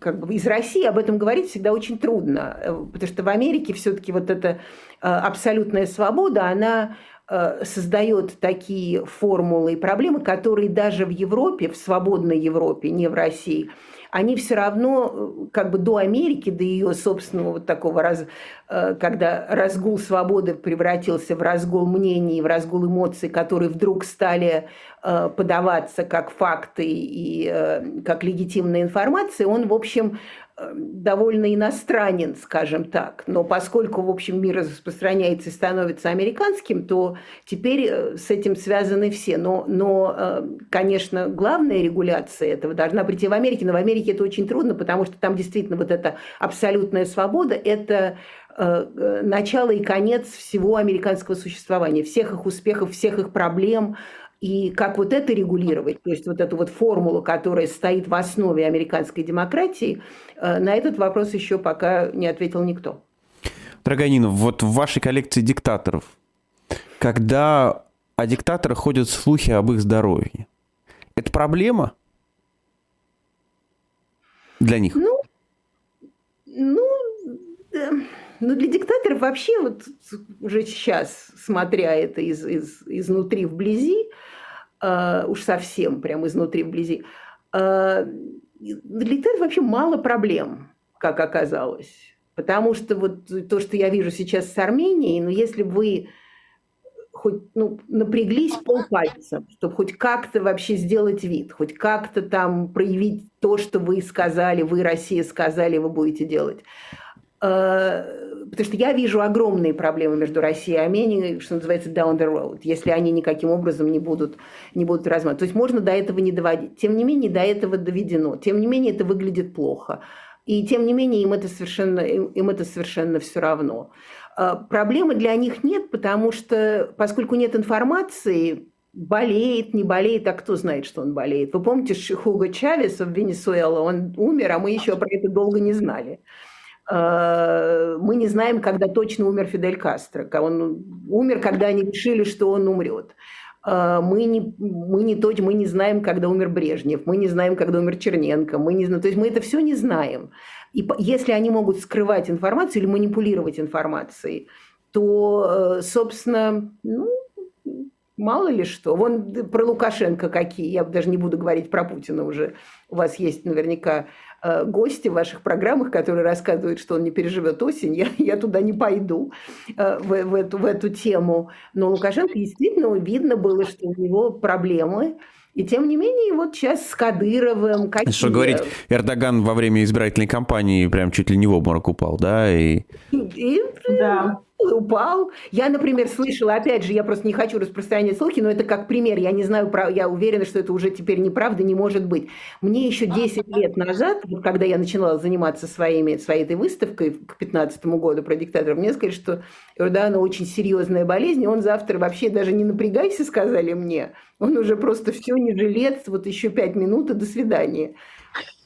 как бы из России об этом говорить всегда очень трудно, э, потому что в Америке все-таки вот эта э, абсолютная свобода, она э, создает такие формулы и проблемы, которые даже в Европе, в свободной Европе, не в России – они все равно э, как бы до Америки, до ее собственного вот такого, раз, э, когда разгул свободы превратился в разгул мнений, в разгул эмоций, которые вдруг стали э, подаваться как факты и как легитимная информация, он, в общем, довольно иностранен, скажем так. Но поскольку, в общем, мир распространяется и становится американским, то теперь э, с этим связаны все. Но, но э, конечно, главная регуляция этого должна прийти в Америке. Но в Америке это очень трудно, потому что там действительно вот эта абсолютная свобода – это э, начало и конец всего американского существования, всех их успехов, всех их проблем, и как вот это регулировать, то есть вот эту вот формулу, которая стоит в основе американской демократии, э, на этот вопрос еще пока не ответил никто. Дорогая Нина, вот в вашей коллекции диктаторов, когда о диктаторах ходят слухи об их здоровье, это проблема для них? Ну, ну, ну, для диктаторов вообще вот уже сейчас, смотря это из, из, изнутри вблизи, э, уж совсем прям изнутри вблизи, э, для диктаторов вообще мало проблем, как оказалось. Потому что вот то, что я вижу сейчас с Арменией, ну, если бы вы хоть ну, напряглись полпальца, чтобы хоть как-то вообще сделать вид, хоть как-то там проявить то, что вы сказали, вы, Россия, сказали, вы будете делать. Э, потому что я вижу огромные проблемы между Россией и Арменией, что называется down the road, если они никаким образом не будут, не будут размазаны. То есть можно до этого не доводить. Тем не менее, до этого доведено. Тем не менее, это выглядит плохо. И тем не менее, им это совершенно, им это совершенно все равно. Э, проблемы для них нет, потому что, поскольку нет информации, болеет, не болеет, а кто знает, что он болеет. Вы помните Хуго Чавеса в Венесуэле? Он умер, а мы еще про это долго не знали. Э, мы не знаем, когда точно умер Фидель Кастро. Он умер, когда они решили, что он умрет. Э, мы не, мы, не, то, мы не знаем, когда умер Брежнев, мы не знаем, когда умер Черненко, мы не знаем, то есть мы это все не знаем. И если они могут скрывать информацию или манипулировать информацией, то, э, собственно, ну, мало ли что. Вон про Лукашенко какие, я даже не буду говорить про Путина уже. У вас есть наверняка гости в ваших программах, которые рассказывают, что он не переживет осень, я, я туда не пойду э, в, в, эту, в эту тему. Но Лукашенко действительно видно было, что у него проблемы. И тем не менее, вот сейчас с Кадыровым... Какие... Что говорить, Эрдоган во время избирательной кампании прям чуть ли не в обморок упал, да? И... И, да упал. Я, например, слышала, опять же, я просто не хочу распространять слухи, но это как пример. Я не знаю, я уверена, что это уже теперь неправда, не может быть. Мне еще 10 лет назад, когда я начинала заниматься своими, своей этой выставкой к 15 году про диктаторов, мне сказали, что Эрдогана очень серьезная болезнь, и он завтра вообще даже не напрягайся, сказали мне. Он уже просто все, не жилец, вот еще 5 минут и до свидания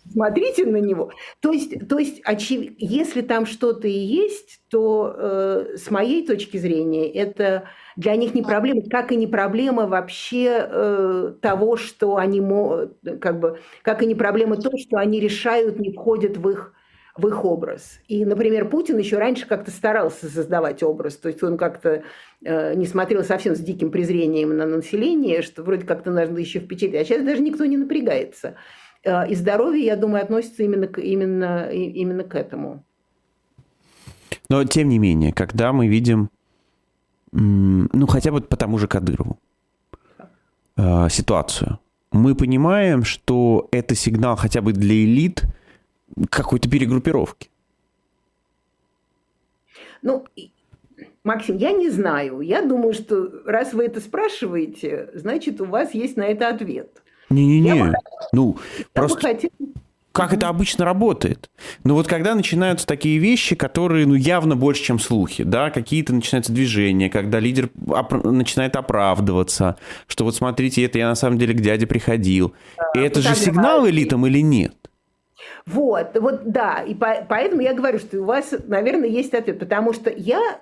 смотрите на него. То есть, то есть очев... если там что-то и есть, то э, с моей точки зрения это для них не проблема, как и не проблема вообще э, того, что они, как бы, как и не проблема то, что они решают, не входят в их в их образ. И, например, Путин еще раньше как-то старался создавать образ, то есть он как-то э, не смотрел совсем с диким презрением на население, что вроде как-то нужно еще впечатлить, а сейчас даже никто не напрягается. Э, и здоровье, я думаю, относится именно к, именно, именно к этому. Но, тем не менее, когда мы видим, ну, хотя бы по тому же Кадырову, э, ситуацию, мы понимаем, что это сигнал хотя бы для элит какой-то перегруппировки. Ну, Максим, я не знаю. Я думаю, что раз вы это спрашиваете, значит, у вас есть на это ответ. Не-не-не. Ну, просто... Хотела как это обычно работает. Но вот когда начинаются такие вещи, которые ну, явно больше, чем слухи, да, какие-то начинаются движения, когда лидер оп- начинает оправдываться, что вот смотрите, это я на самом деле к дяде приходил. Да, и это же сигнал элитам или нет? Вот, вот да, и по, поэтому я говорю, что у вас, наверное, есть ответ, потому что я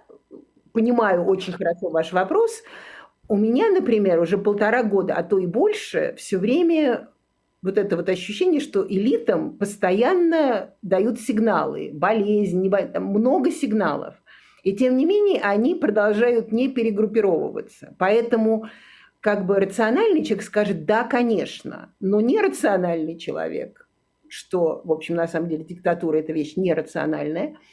понимаю очень хорошо ваш вопрос. У меня, например, уже полтора года, а то и больше, все время вот это вот ощущение, что элитам постоянно дают сигналы, болезнь, не болезнь, много сигналов. И тем не менее они продолжают не перегруппировываться. Поэтому как бы рациональный человек скажет «да, конечно», но нерациональный человек, что, в общем, на самом деле диктатура – это вещь нерациональная –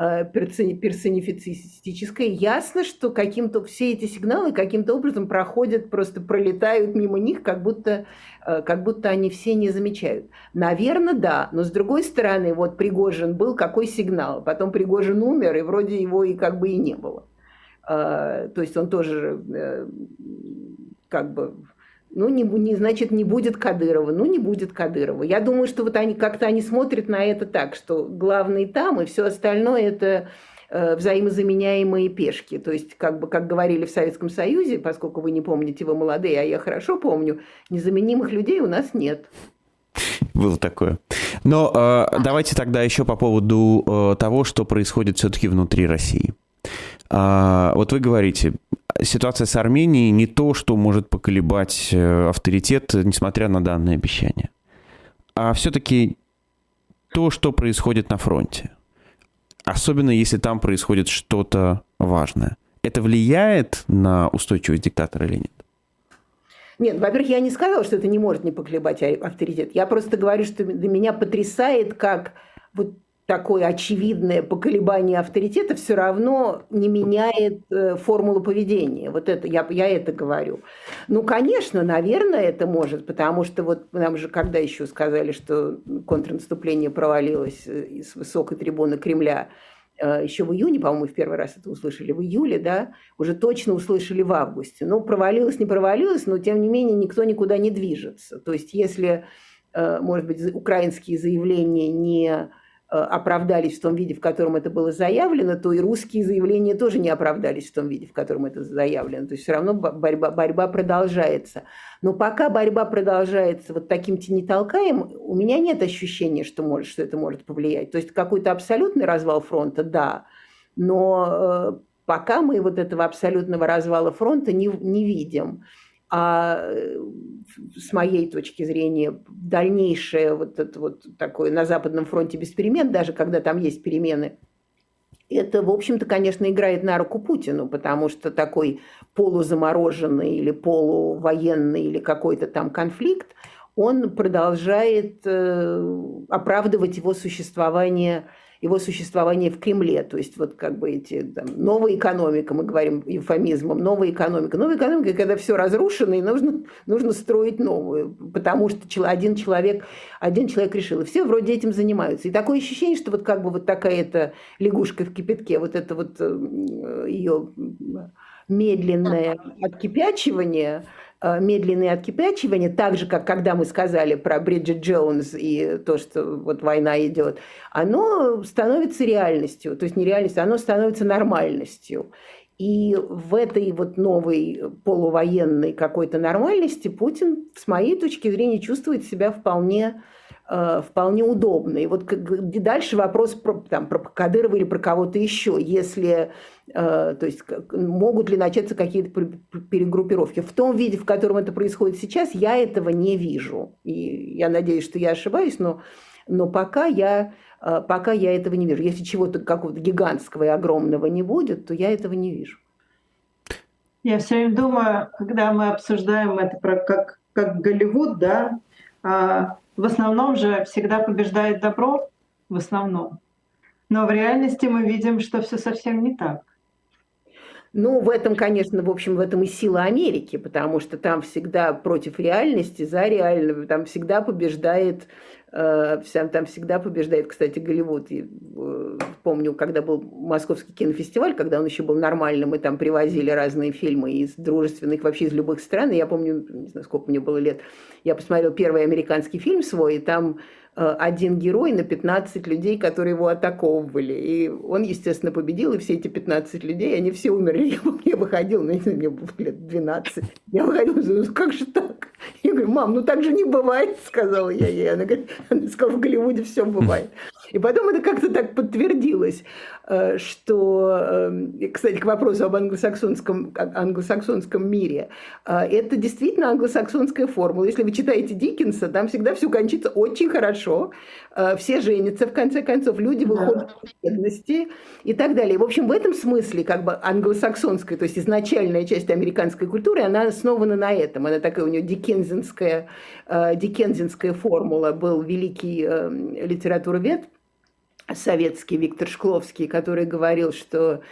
персонифицистическое, ясно, что каким-то все эти сигналы каким-то образом проходят, просто пролетают мимо них, как будто, э, как будто они все не замечают. Наверное, да, но с другой стороны, вот Пригожин был, какой сигнал? Потом Пригожин умер, и вроде его и как бы и не было. Э, то есть он тоже как бы ну, не, не, значит, не будет Кадырова. Ну, не будет Кадырова. Я думаю, что вот они как-то они смотрят на это так, что главный там, и все остальное это э, взаимозаменяемые пешки. То есть, как бы, как говорили в Советском Союзе, поскольку вы не помните, вы молодые, а я хорошо помню, незаменимых людей у нас нет. Было такое. Но э, давайте тогда еще по поводу э, того, что происходит все-таки внутри России. А, вот вы говорите, ситуация с Арменией не то, что может поколебать э, авторитет, несмотря на данное обещание, а все-таки то, что происходит на фронте. Особенно если там происходит что-то важное. Это влияет на устойчивость диктатора или нет? Нет, во-первых, я не сказала, что это не может не поколебать авторитет. Я просто говорю, что для меня потрясает, как вот такое очевидное поколебание авторитета все равно не меняет э, формулу поведения. Вот это я, я это говорю. Ну, конечно, наверное, это может, потому что вот нам же когда еще сказали, что контрнаступление провалилось э, с высокой трибуны Кремля, э, еще в июне, по-моему, в первый раз это услышали в июле, да, уже точно услышали в августе. Ну, провалилось, не провалилось, но тем не менее никто никуда не движется. То есть если, может быть, украинские заявления не Э, оправдались в том виде, в котором это было заявлено, то и русские заявления тоже не оправдались в том виде, в котором это заявлено. То есть все равно борьба, борьба продолжается. Но пока борьба продолжается вот таким тенитолкаем, у меня нет ощущения, что, может, что это может повлиять. То есть какой-то абсолютный развал фронта, да, но э, пока мы вот этого абсолютного развала фронта не, не видим. А э, с моей точки зрения дальнейшее вот это вот такое на Западном фронте без перемен, даже когда там есть перемены, это, в общем-то, конечно, играет на руку Путину, потому что такой полузамороженный или полувоенный или какой-то там конфликт, он продолжает э, оправдывать его существование его существование в Кремле. То есть вот как бы эти там, новая экономика, мы говорим эвфемизмом, новая экономика. Новая экономика, когда все разрушено, и нужно, нужно строить новую, потому что один человек, один человек решил. И все вроде этим занимаются. И такое ощущение, что вот как бы вот такая эта лягушка в кипятке, вот это вот э, ее медленное откипячивание – Э, медленное откипячивание, так же, как когда мы сказали про Бриджит Джонс и то, что вот война идет, оно становится реальностью, то есть не реальностью, оно становится нормальностью. И в этой вот новой полувоенной какой-то нормальности Путин, с моей точки зрения, чувствует себя вполне вполне удобно. И вот дальше вопрос про, там, про Кадырова или про кого-то еще. Если, э, то есть могут ли начаться какие-то перегруппировки. В том виде, в котором это происходит сейчас, я этого не вижу. И я надеюсь, что я ошибаюсь, но, но пока, я, э, пока я этого не вижу. Если чего-то какого-то гигантского и огромного не будет, то я этого не вижу. Я все время думаю, когда мы обсуждаем это про как, как Голливуд, да, а, в основном же всегда побеждает добро, в основном. Но в реальности мы видим, что все совсем не так. Ну, в этом, конечно, в общем, в этом и сила Америки, потому что там всегда против реальности, за реального, там всегда побеждает Э, там всегда побеждает, кстати, Голливуд. И, э, помню, когда был Московский кинофестиваль, когда он еще был нормальным, мы там привозили разные фильмы из дружественных, вообще из любых стран. И я помню, не знаю, сколько мне было лет, я посмотрел первый американский фильм свой, и там Э, один герой на 15 людей, которые его атаковывали. И он, естественно, победил, и все эти 15 людей, они все умерли. Я выходил, ну, мне было лет 12. Я выходил, ну, как же так? Я говорю, мам, ну так же не бывает, сказала я ей. Она говорит, она сказала, в Голливуде все бывает. И потом это как-то так подтвердилось, э, что, э, кстати, к вопросу об англосаксонском, англосаксонском мире, это действительно англосаксонская формула. Если вы читаете Диккенса, там всегда все кончится очень хорошо э, все женятся, в конце концов, люди выходят да. из бедности и так далее. В общем, в этом смысле как бы англосаксонская, то есть изначальная часть американской культуры, она основана на этом. Она такая у нее диккензинская, э, диккензинская формула. Был великий э, литературовед советский Виктор Шкловский, который говорил, что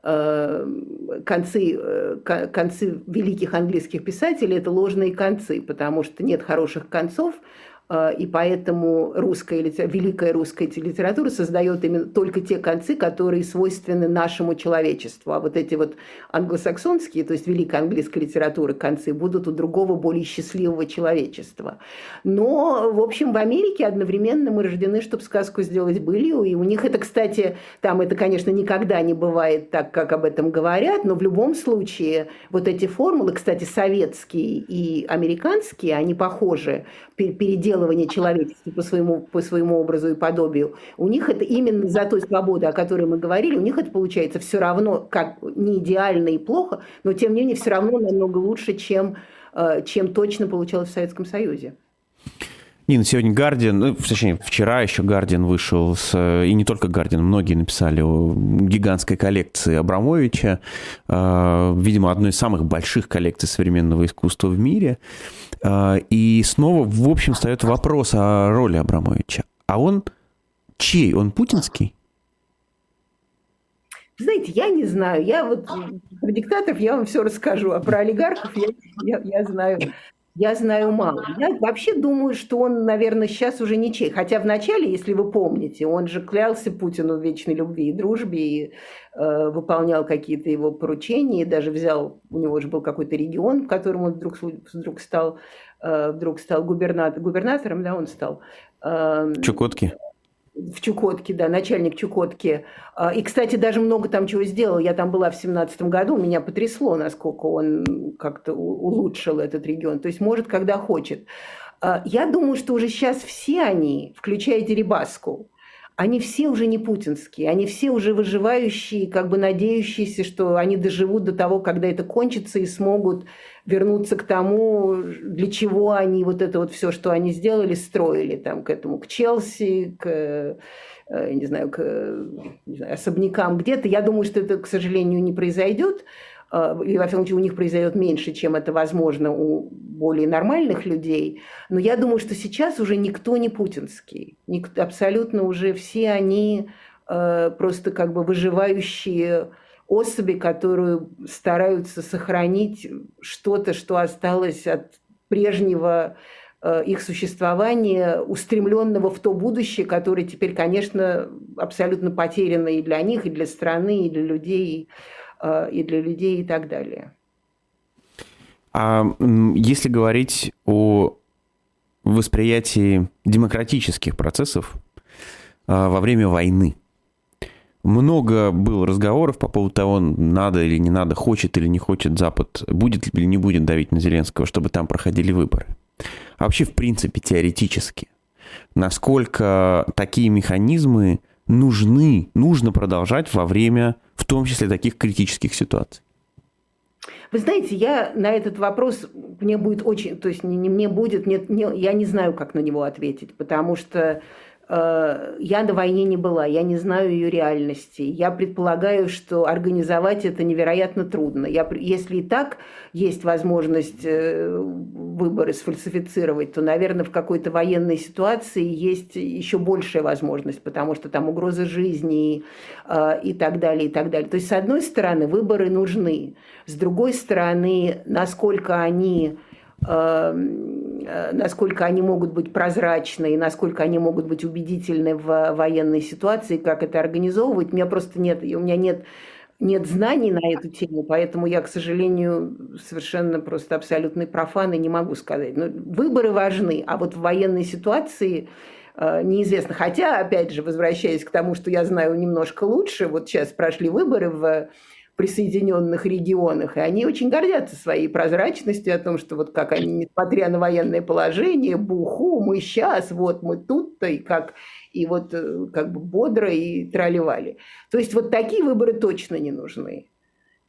концы, концы великих английских писателей – это ложные концы, потому что нет хороших концов, Э, и поэтому русская, великая русская литература создает именно только те концы, которые свойственны нашему человечеству. А вот эти вот англосаксонские, то есть великая английская литература концы, будут у другого более счастливого человечества. Но, в общем, в Америке одновременно мы рождены, чтобы сказку сделать былью. И у них это, кстати, там это, конечно, никогда не бывает так, как об этом говорят, но в любом случае вот эти формулы, кстати, советские и американские, они похожи. Переделаны переделывание человечества по своему, по своему образу и подобию, у них это именно за той свободы, о которой мы говорили, у них это получается все равно как не идеально и плохо, но тем не менее все равно намного лучше, чем, э, чем точно получалось в Советском Союзе. Нина, сегодня Гардиан, ну, точнее, вчера еще Гардиан вышел, с, и не только Гардиан, многие написали о гигантской коллекции Абрамовича, э, видимо, одной из самых больших коллекций современного искусства в мире. Э, и снова, в общем, встает вопрос о роли Абрамовича. А он чей? Он путинский? Знаете, я не знаю. Я вот про диктаторов я вам все расскажу, а про олигархов я, я, я знаю я знаю мало. Я вообще думаю, что он, наверное, сейчас уже ничей. Хотя вначале, если вы помните, он же клялся Путину в вечной любви и дружбе, и э, выполнял какие-то его поручения, и даже взял, у него же был какой-то регион, в котором он вдруг, вдруг стал, э, вдруг стал губернатор, губернатором, да, он стал. Э, Чукотки в Чукотке, да, начальник Чукотки. А, и, кстати, даже много там чего сделал. Я там была в семнадцатом году, меня потрясло, насколько он как-то улучшил этот регион. То есть может, когда хочет. А, я думаю, что уже сейчас все они, включая Дерибаску, они все уже не путинские, они все уже выживающие, как бы надеющиеся, что они доживут до того, когда это кончится и смогут вернуться к тому, для чего они вот это вот все, что они сделали, строили там к этому, к Челси, к э, не знаю, к не знаю, особнякам где-то. Я думаю, что это, к сожалению, не произойдет. Э, и, во всяком случае, у них произойдет меньше, чем это возможно у более нормальных людей. Но я думаю, что сейчас уже никто не путинский. Никто, абсолютно уже все они э, просто как бы выживающие особи, которые стараются сохранить что-то, что осталось от прежнего э, их существования, устремленного в то будущее, которое теперь, конечно, абсолютно потеряно и для них, и для страны, и для людей, и для людей и так далее. А если говорить о восприятии демократических процессов э, во время войны, много было разговоров по поводу того, надо или не надо, хочет или не хочет Запад, будет или не будет давить на Зеленского, чтобы там проходили выборы. А вообще, в принципе, теоретически, насколько такие механизмы нужны, нужно продолжать во время, в том числе, таких критических ситуаций? Вы знаете, я на этот вопрос, мне будет очень, то есть не, не мне будет, нет, не, я не знаю, как на него ответить, потому что я на войне не была, я не знаю ее реальности. Я предполагаю, что организовать это невероятно трудно. Я, если и так есть возможность э, выборы сфальсифицировать, то, наверное, в какой-то военной ситуации есть еще большая возможность, потому что там угроза жизни э, и так далее, и так далее. То есть, с одной стороны, выборы нужны. С другой стороны, насколько они э, насколько они могут быть прозрачны и насколько они могут быть убедительны в военной ситуации, как это организовывать. У меня просто нет, у меня нет нет знаний на эту тему, поэтому я, к сожалению, совершенно просто абсолютный профан и не могу сказать. Но выборы важны, а вот в военной ситуации э, неизвестно. Хотя, опять же, возвращаясь к тому, что я знаю немножко лучше, вот сейчас прошли выборы в присоединенных регионах, и они очень гордятся своей прозрачностью о том, что вот как они, несмотря на военное положение, буху, мы сейчас, вот мы тут-то, и как и вот э, как бы бодро и тролливали. То есть вот такие выборы точно не нужны.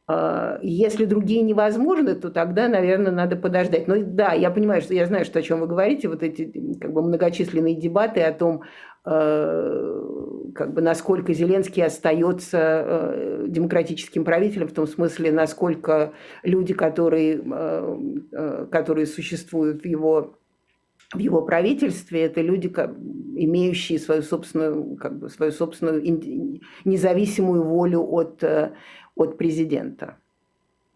А, если другие невозможны, то тогда, наверное, надо подождать. Но да, я понимаю, что я знаю, что о чем вы говорите, вот эти как бы многочисленные дебаты о том, как бы насколько Зеленский остается э, демократическим правителем, в том смысле, насколько люди, которые, э, которые существуют в его в его правительстве это люди, имеющие свою собственную, как бы, свою собственную независимую волю от, от президента.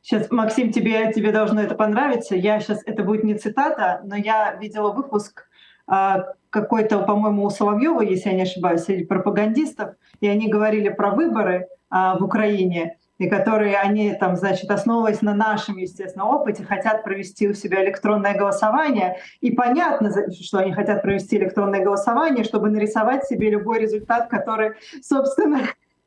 Сейчас, Максим, тебе, тебе должно это понравиться. Я сейчас, это будет не цитата, но я видела выпуск какой-то, по-моему, у Соловьева, если я не ошибаюсь, или пропагандистов, и они говорили про выборы а, в Украине, и которые они там, значит, основываясь на нашем, естественно, опыте, хотят провести у себя электронное голосование. И понятно, что они хотят провести электронное голосование, чтобы нарисовать себе любой результат, который, собственно,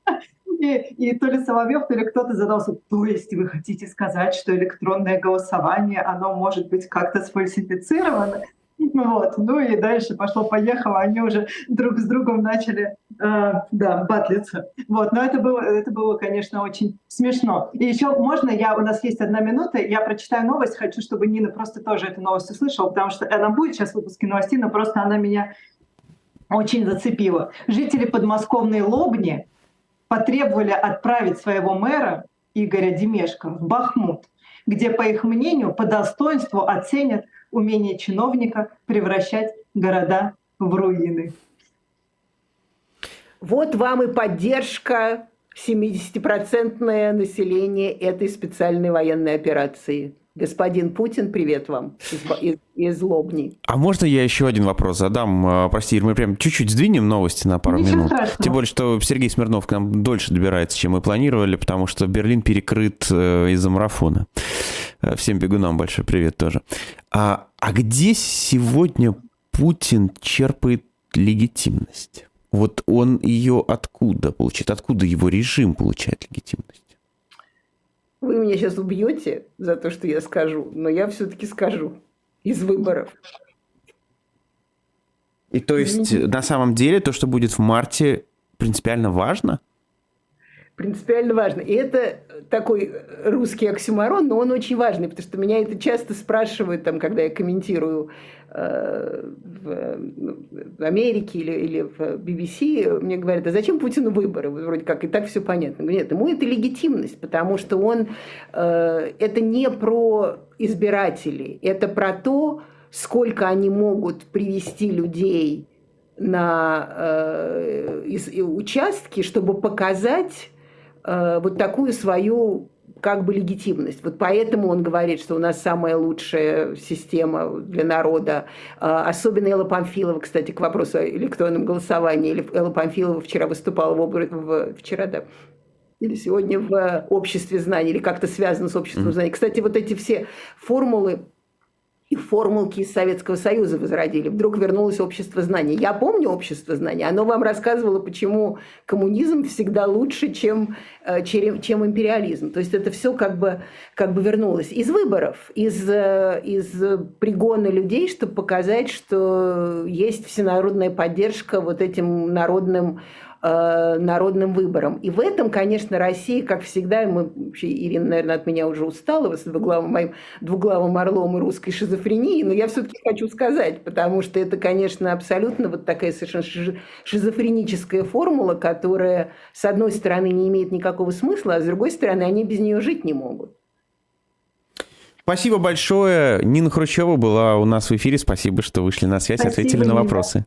и, и то ли Соловьев, то ли кто-то задался, то есть вы хотите сказать, что электронное голосование, оно может быть как-то сфальсифицировано? Вот. Ну и дальше пошло-поехало, они уже друг с другом начали э, да, батлиться. Вот. Но это было, это было, конечно, очень смешно. И еще можно, я, у нас есть одна минута, я прочитаю новость, хочу, чтобы Нина просто тоже эту новость услышала, потому что она будет сейчас в выпуске новостей, но просто она меня очень зацепила. Жители подмосковной Лобни потребовали отправить своего мэра Игоря Демешко в Бахмут, где, по их мнению, по достоинству оценят умение чиновника превращать города в руины. Вот вам и поддержка 70-процентное население этой специальной военной операции. Господин Путин, привет вам из, из, из Лобни. А можно я еще один вопрос задам? А, прости, мы прям чуть-чуть сдвинем новости на пару Ничего минут. Страшного. Тем более, что Сергей Смирнов к нам дольше добирается, чем мы планировали, потому что Берлин перекрыт э, из-за марафона. Э, всем бегунам большой привет тоже. А, а где сегодня Путин черпает легитимность? Вот он ее откуда получает? Откуда его режим получает легитимность? Вы меня сейчас убьете за то, что я скажу, но я все-таки скажу. Из выборов. И то есть Извините. на самом деле то, что будет в марте, принципиально важно? Принципиально важно. И это такой русский оксюмарон, но он очень важный, потому что меня это часто спрашивают, там, когда я комментирую э, в, ну, в Америке или, или в BBC, мне говорят, а зачем Путину выборы? Вроде как и так все понятно. Нет, ему это легитимность, потому что он, э, это не про избирателей, это про то, сколько они могут привести людей на э, из, участки, чтобы показать Э, вот такую свою как бы легитимность. Вот поэтому он говорит, что у нас самая лучшая система для народа. Э, особенно Элла Памфилова, кстати, к вопросу о электронном голосовании. Элла Памфилова вчера выступала в, в вчера, да, или сегодня в обществе знаний, или как-то связано с обществом знаний. Кстати, вот эти все формулы и формулки из Советского Союза возродили. Вдруг вернулось общество знаний. Я помню общество знаний. Оно вам рассказывало, почему коммунизм всегда лучше, чем, э, чем империализм. То есть это все как бы, как бы вернулось. Из выборов, из, э, из пригона людей, чтобы показать, что есть всенародная поддержка вот этим народным народным выборам. И в этом, конечно, Россия, как всегда, мы, вообще, Ирина, наверное, от меня уже устала с двуглавым, моим двуглавым орлом и русской шизофренией, но я все-таки хочу сказать, потому что это, конечно, абсолютно вот такая совершенно шизофреническая формула, которая, с одной стороны, не имеет никакого смысла, а с другой стороны, они без нее жить не могут. Спасибо большое. Нина Хрущева была у нас в эфире. Спасибо, что вышли на связь, Спасибо, ответили на вопросы.